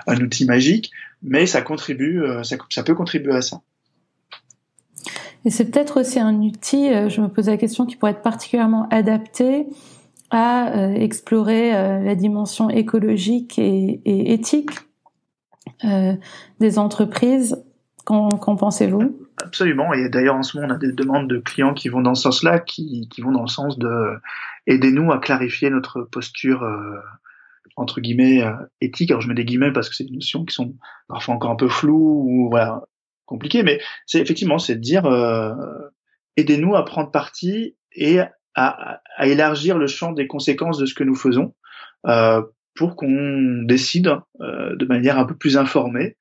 un outil magique, mais ça contribue, euh, ça, ça, peut contribuer à ça. Et c'est peut-être aussi un outil, euh, je me pose la question, qui pourrait être particulièrement adapté à explorer la dimension écologique et, et éthique des entreprises. Qu'en pensez-vous? Absolument. Et d'ailleurs, en ce moment, on a des demandes de clients qui vont dans ce sens-là, qui, qui, vont dans le sens de aider-nous à clarifier notre posture entre guillemets euh, éthique. Alors je mets des guillemets parce que c'est des notions qui sont parfois encore un peu floues ou compliquées, mais c'est effectivement c'est de dire euh, aidez-nous à prendre parti et à, à, élargir le champ des conséquences de ce que nous faisons euh, pour qu'on décide euh, de manière un peu plus informée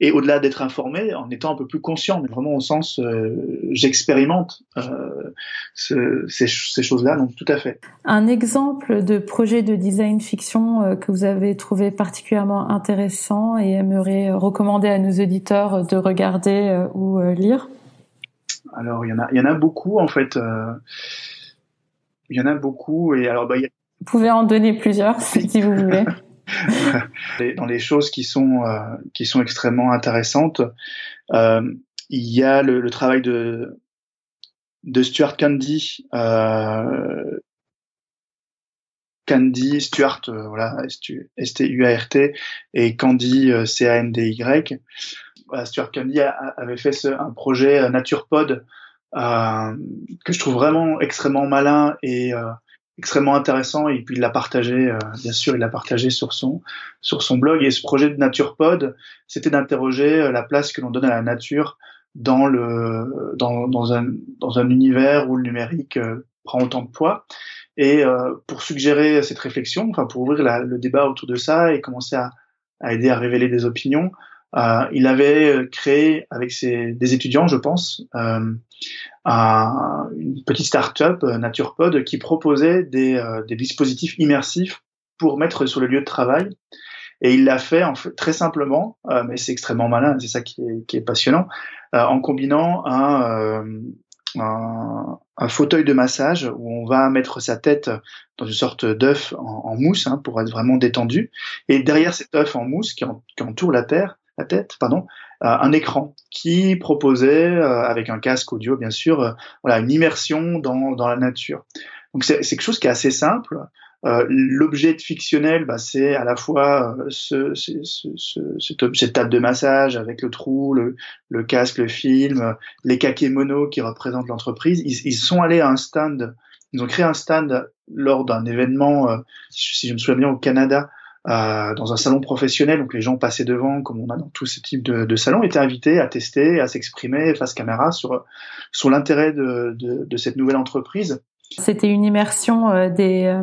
et au-delà d'être informé, en étant un peu plus conscient, mais vraiment au sens euh, j'expérimente euh, ce, ces, ces choses-là, donc tout à fait. Un exemple de projet de design fiction euh, que vous avez trouvé particulièrement intéressant et aimeriez recommander à nos auditeurs de regarder ou lire? Alors il y en a, il y en a beaucoup en fait. il y en a beaucoup et alors bah, y a... Vous pouvez en donner plusieurs [laughs] si vous voulez. Dans les choses qui sont euh, qui sont extrêmement intéressantes, euh, il y a le, le, travail de de Stuart Candy. Euh, Candy, Stuart, euh, voilà, S-T-U-A-R-T, et Candy, euh, C-A-N-D-Y. Voilà, Stuart Candy avait fait ce, un projet NaturePod euh, que je trouve vraiment extrêmement malin et extrêmement intéressant et puis il l'a partagé euh, bien sûr il l'a partagé sur son sur son blog. Et ce projet de NaturePod c'était d'interroger euh, la place que l'on donne à la nature dans le dans, dans un dans un univers où le numérique euh, prend autant de poids. Et pour suggérer cette réflexion enfin pour ouvrir la, le débat autour de ça et commencer à, à aider à révéler des opinions euh, il avait créé avec ses, des étudiants, je pense, euh, un, une petite start-up, euh, NaturePod, qui proposait des, euh, des, dispositifs immersifs pour mettre sur le lieu de travail. Et il l'a fait, en fait très simplement, euh, mais c'est extrêmement malin, c'est ça qui est, qui est passionnant, en combinant un, un, un, fauteuil de massage où on va mettre sa tête dans une sorte d'œuf en, mousse hein, pour être vraiment détendu. Et derrière cet œuf en mousse qui entoure la terre, la tête, pardon, euh, un écran qui proposait, euh, avec un casque audio bien sûr, euh, voilà, une immersion dans, dans la nature. Donc c'est quelque chose qui est assez simple. L'objet fictionnel, bah, c'est à la fois ce, ce, ce, cette, table de massage avec le trou, le, le casque, le film, les kakémonos qui représentent l'entreprise. Ils, ils, sont allés à un stand, ils ont créé un stand lors d'un événement, si je me souviens bien, au Canada, euh, dans un salon professionnel, donc les gens passaient devant, comme on a dans tous ces types de, de salons, étaient invités à tester, à s'exprimer face caméra sur sur l'intérêt de, de, de, cette nouvelle entreprise. C'était une immersion euh, des euh,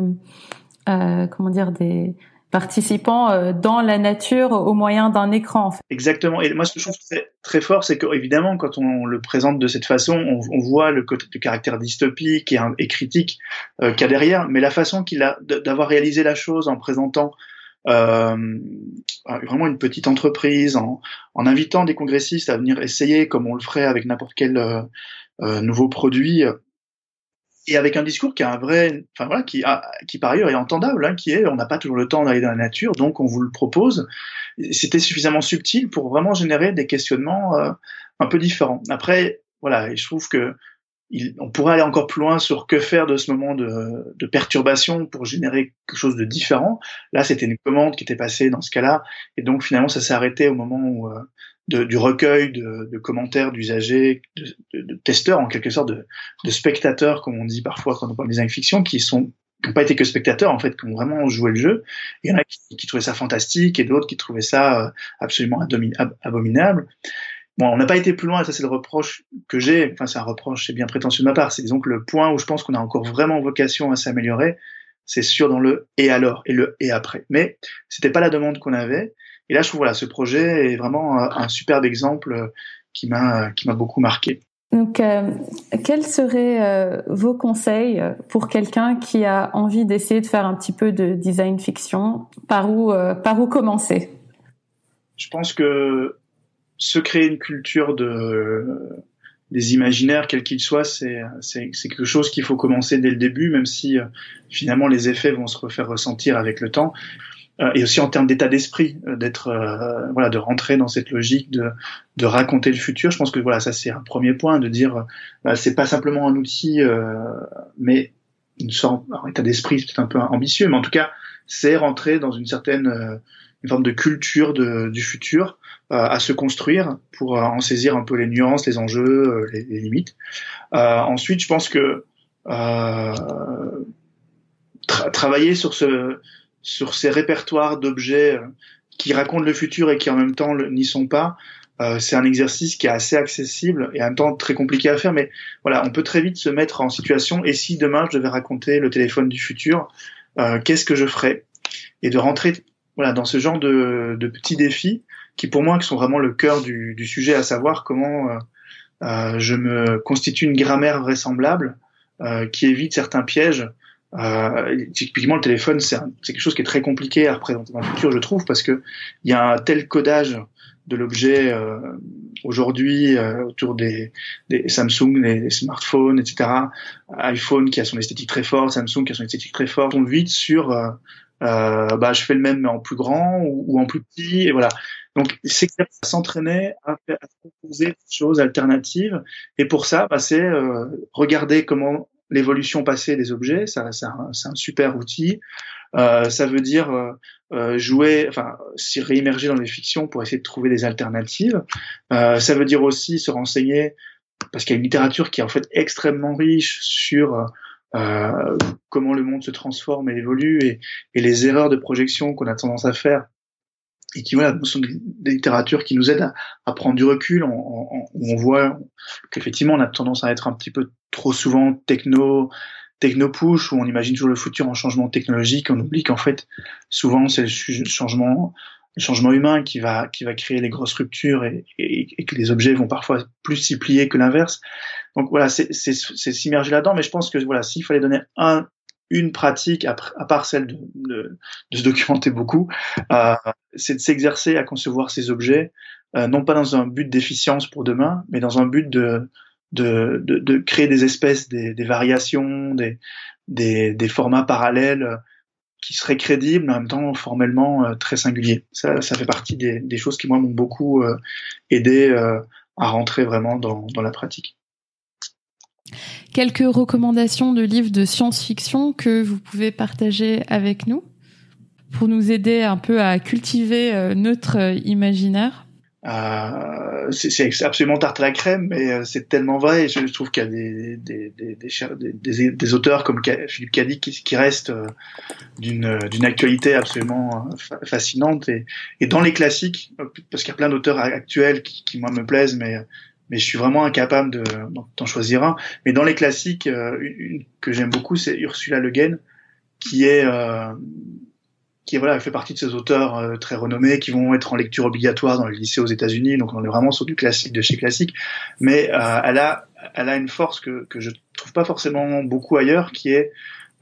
euh, comment dire des participants euh, dans la nature au moyen d'un écran. En fait. Exactement. Et moi, ce que je trouve très, très fort, c'est que évidemment, quand on le présente de cette façon, on, on voit le, côté, le caractère dystopique et, et critique qu'il y a derrière, mais la façon qu'il a d'avoir réalisé la chose en présentant vraiment une petite entreprise, en, en, invitant des congressistes à venir essayer, comme on le ferait avec n'importe quel euh, euh nouveau produit, et avec un discours qui a un vrai, enfin voilà, qui, a, qui par ailleurs est entendable, hein, qui est, on n'a pas toujours le temps d'aller dans la nature, donc on vous le propose. C'était suffisamment subtil pour vraiment générer des questionnements euh, un peu différents. Après, voilà, et je trouve que il, on pourrait aller encore plus loin sur que faire de ce moment de, de perturbation pour générer quelque chose de différent. Là, c'était une commande qui était passée dans ce cas-là, et donc finalement, ça s'est arrêté au moment où, euh, de, du recueil de, de commentaires d'usagers, de, testeurs en quelque sorte, de, spectateurs, comme on dit parfois quand on parle de design fiction, qui sont qui n'ont pas été que spectateurs en fait, qui ont vraiment joué le jeu. Il y en a qui, qui trouvaient ça fantastique et d'autres qui trouvaient ça euh, absolument abominable. Bon, on n'a pas été plus loin, ça c'est le reproche que j'ai, enfin c'est un reproche, c'est bien prétentieux de ma part, c'est disons que le point où je pense qu'on a encore vraiment vocation à s'améliorer, c'est sûr dans le et alors et le et après. Mais c'était pas la demande qu'on avait. Et là, je trouve voilà, ce projet est vraiment un, superbe exemple qui m'a qui m'a beaucoup marqué. Donc, euh, quels seraient euh, vos conseils pour quelqu'un qui a envie d'essayer de faire un petit peu de design fiction? Par où euh, par où commencer? Je pense que se créer une culture de des imaginaires, quels qu'ils soient, c'est c'est quelque chose qu'il faut commencer dès le début, même si euh, finalement les effets vont se refaire ressentir avec le temps. Euh, et aussi en termes d'état d'esprit, euh, d'être voilà, de rentrer dans cette logique de de raconter le futur. Je pense que voilà, ça c'est un premier point, de dire bah, c'est pas simplement un outil, mais une sorte, alors, état d'esprit, peut-être un peu ambitieux, mais en tout cas, c'est rentrer dans une certaine euh, une forme de culture de, du futur euh, à se construire pour euh, en saisir un peu les nuances, les enjeux, les, les, limites. ensuite, je pense que tra travailler sur ce sur ces répertoires d'objets qui racontent le futur et qui en même temps n'y sont pas, euh, c'est un exercice qui est assez accessible et en même temps très compliqué à faire, mais voilà, on peut très vite se mettre en situation. Et si demain je devais raconter le téléphone du futur, euh, qu'est-ce que je ferais? Et de rentrer voilà dans ce genre de, de, petits défis qui pour moi qui sont vraiment le cœur du, du sujet, à savoir comment euh, euh je me constitue une grammaire vraisemblable euh, qui évite certains pièges. typiquement, le téléphone, c'est quelque chose qui est très compliqué à représenter dans le futur, je trouve, parce que il y a un tel codage de l'objet euh, aujourd'hui euh, autour des, des, Samsung, les, smartphones, etc. iPhone qui a son esthétique très forte, Samsung qui a son esthétique très forte, on vite sur euh, euh, bah je fais le même mais en plus grand ou, en plus petit et voilà. Donc c'est s'entraîner à, à proposer des choses alternatives et pour ça bah, c'est regarder comment l'évolution passée des objets, ça, c'est un, super outil. Euh, ça veut dire euh, euh, jouer, enfin, s'y réimmerger dans les fictions pour essayer de trouver des alternatives. ça veut dire aussi se renseigner, parce qu'il y a une littérature qui est en fait extrêmement riche sur comment le monde se transforme et évolue et les erreurs de projection qu'on a tendance à faire et qui voilà sont des, littératures qui nous aident à, prendre du recul. On, on, voit qu'effectivement on a tendance à être un petit peu trop souvent techno techno-push où on imagine toujours le futur en changement technologique, on oublie qu'en fait, souvent, c'est le changement, changement humain qui va, qui va créer les grosses ruptures et, et, que les objets vont parfois plus s'y plier que l'inverse. Donc voilà, c'est s'immerger là-dedans, mais je pense que voilà, s'il fallait donner un, une pratique, à, part celle de, de, de, se documenter beaucoup, euh, c'est de s'exercer à concevoir ces objets, euh, non pas dans un but d'efficience pour demain, mais dans un but de, de, de, créer des espèces, des, des variations, des, des, des, formats parallèles euh, qui seraient crédibles, mais en même temps formellement euh, très singuliers. Ça, ça fait partie des, choses qui moi m'ont beaucoup euh, aidé à rentrer vraiment dans, dans la pratique. Quelques recommandations de livres de science-fiction que vous pouvez partager avec nous pour nous aider un peu à cultiver notre imaginaire? Euh, c'est absolument tarte à la crème, mais euh, c'est tellement vrai. je, trouve qu'il y a des, auteurs comme Philippe Cadic qui, restent euh, d'une actualité absolument euh, fascinante. Et, et, dans les classiques, parce qu'il y a plein d'auteurs actuels qui, qui, moi, me plaisent, mais mais je suis vraiment incapable d'en choisir un. Mais dans les classiques, une, que j'aime beaucoup, c'est Ursula Le Guin, qui est qui voilà fait partie de ces auteurs euh, très renommés qui vont être en lecture obligatoire dans les lycées aux États-Unis. Donc on est vraiment sur du classique de chez classique, mais euh, elle a elle a une force que que je trouve pas forcément beaucoup ailleurs, qui est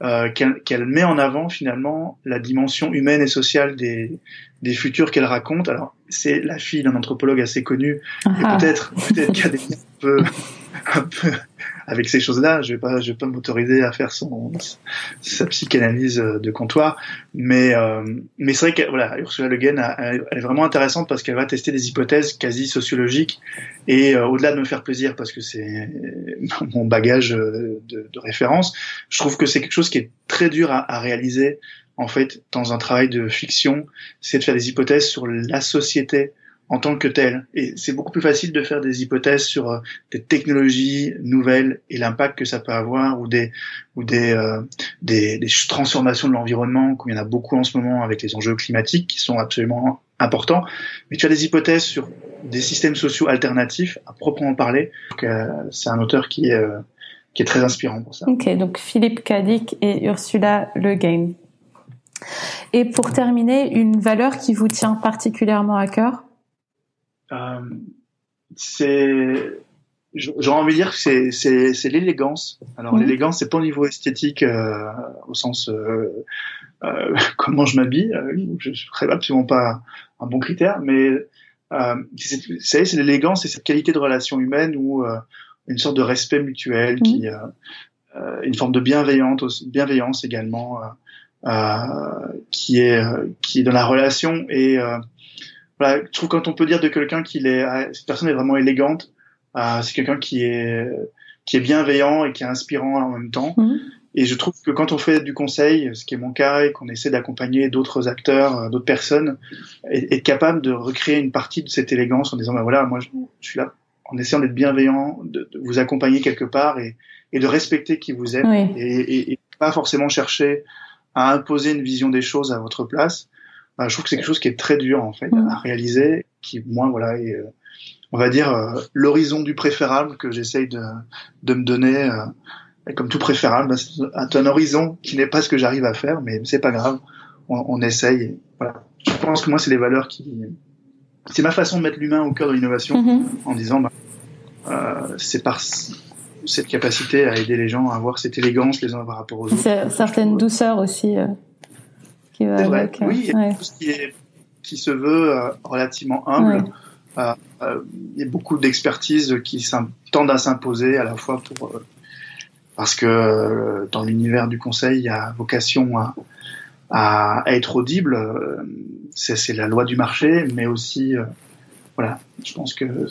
euh, qu'elle met en avant finalement la dimension humaine et sociale des des futurs qu'elle raconte. Alors c'est la fille d'un anthropologue assez connu, et ah. peut-être peut-être qu'il y a des [laughs] un peu un peu avec ces choses-là. Je vais pas, je vais pas m'autoriser à faire son sa psychanalyse de comptoir, mais euh, mais c'est vrai que voilà, Ursula Le Guin elle est vraiment intéressante parce qu'elle va tester des hypothèses quasi sociologiques et euh, au-delà de me faire plaisir parce que c'est mon bagage de, de, référence, je trouve que c'est quelque chose qui est très dur à, à réaliser en fait dans un travail de fiction, c'est de faire des hypothèses sur la société en tant que tel. Et c'est beaucoup plus facile de faire des hypothèses sur euh, des technologies nouvelles et l'impact que ça peut avoir, ou des ou des, euh, des, des, transformations de l'environnement, comme il y en a beaucoup en ce moment avec les enjeux climatiques qui sont absolument importants. Mais tu as des hypothèses sur des systèmes sociaux alternatifs à proprement parler. Euh, c'est un auteur qui est qui est très inspirant pour ça. Ok, donc Philippe Cadic et Ursula Le Guin. Et pour terminer, une valeur qui vous tient particulièrement à cœur? euh, c'est j'ai envie de dire que c'est c'est c'est l'élégance. Alors l'élégance c'est pas au niveau esthétique euh, au sens euh, euh, [laughs] comment je m'habille, euh, je serais absolument pas un bon critère, mais euh, c'est c'est l'élégance et cette qualité de relation humaine ou une sorte de respect mutuel qui une forme de bienveillance bienveillance également qui est qui est dans la relation et voilà, je trouve quand on peut dire de quelqu'un qu'il est, ah, cette personne est vraiment élégante, euh, c'est quelqu'un qui est qui est bienveillant et qui est inspirant en même temps. Mhm. Et je trouve que quand on fait du conseil, ce qui est mon cas, et qu'on essaie d'accompagner d'autres acteurs, euh, d'autres personnes, être capable de recréer une partie de cette élégance en disant, ben voilà, moi je, suis là en essayant d'être bienveillant, de, vous accompagner quelque part et, et, de respecter qui vous êtes et, et, pas forcément chercher à imposer une vision des choses à votre place. Ben, je trouve que c'est quelque chose qui est très dur en fait mm. à réaliser, qui moi voilà est, euh, on va dire euh, l'horizon du préférable que j'essaye de, de me donner comme tout préférable, c'est un horizon qui n'est pas ce que j'arrive à faire, mais c'est pas grave, on, on essaye. Voilà. Je pense que moi, c'est les valeurs qui, c'est ma façon de mettre l'humain au cœur de l'innovation, mm-hmm. en disant, bah, euh, c'est par cette capacité à aider les gens à avoir cette élégance les uns par rapport aux autres. Certaine douceur aussi. Euh, qui va vrai. Euh, oui, tout ce qui, est, qui se veut euh, relativement humble. Euh, il y a beaucoup d'expertise qui tendent à s'imposer à la fois pour parce que euh, dans l'univers du conseil, il y a vocation à, à, être audible. Euh, c'est la loi du marché, mais aussi, euh, voilà, je pense que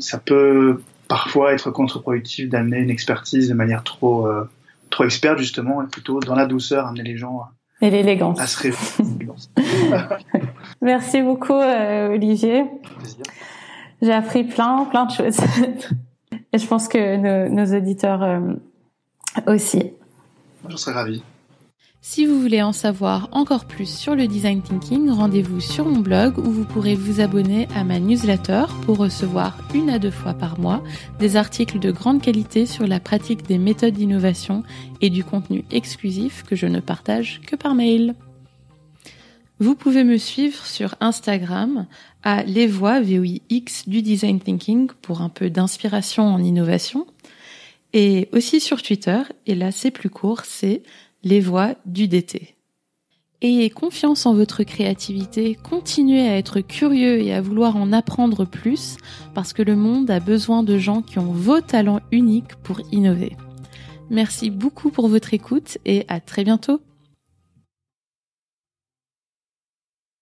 ça peut parfois être contre-productif d'amener une expertise de manière trop trop experte justement, et plutôt dans la douceur amener les gens à, et l'élégance. À se [laughs] Merci beaucoup Olivier. J'ai appris plein plein de choses. [laughs] et je pense que nos, nos auditeurs aussi. Je serais ravi. Si vous voulez en savoir encore plus sur le design thinking, rendez-vous sur mon blog où vous pourrez vous abonner à ma newsletter pour recevoir une à deux fois par mois des articles de grande qualité sur la pratique des méthodes d'innovation et du contenu exclusif que je ne partage que par mail. Vous pouvez me suivre sur Instagram à les voix VOIX du design thinking pour un peu d'inspiration en innovation et aussi sur Twitter, et là c'est plus court, c'est les voix du DT. Ayez confiance en votre créativité, continuez à être curieux et à vouloir en apprendre plus, parce que le monde a besoin de gens qui ont vos talents uniques pour innover. Merci beaucoup pour votre écoute et à très bientôt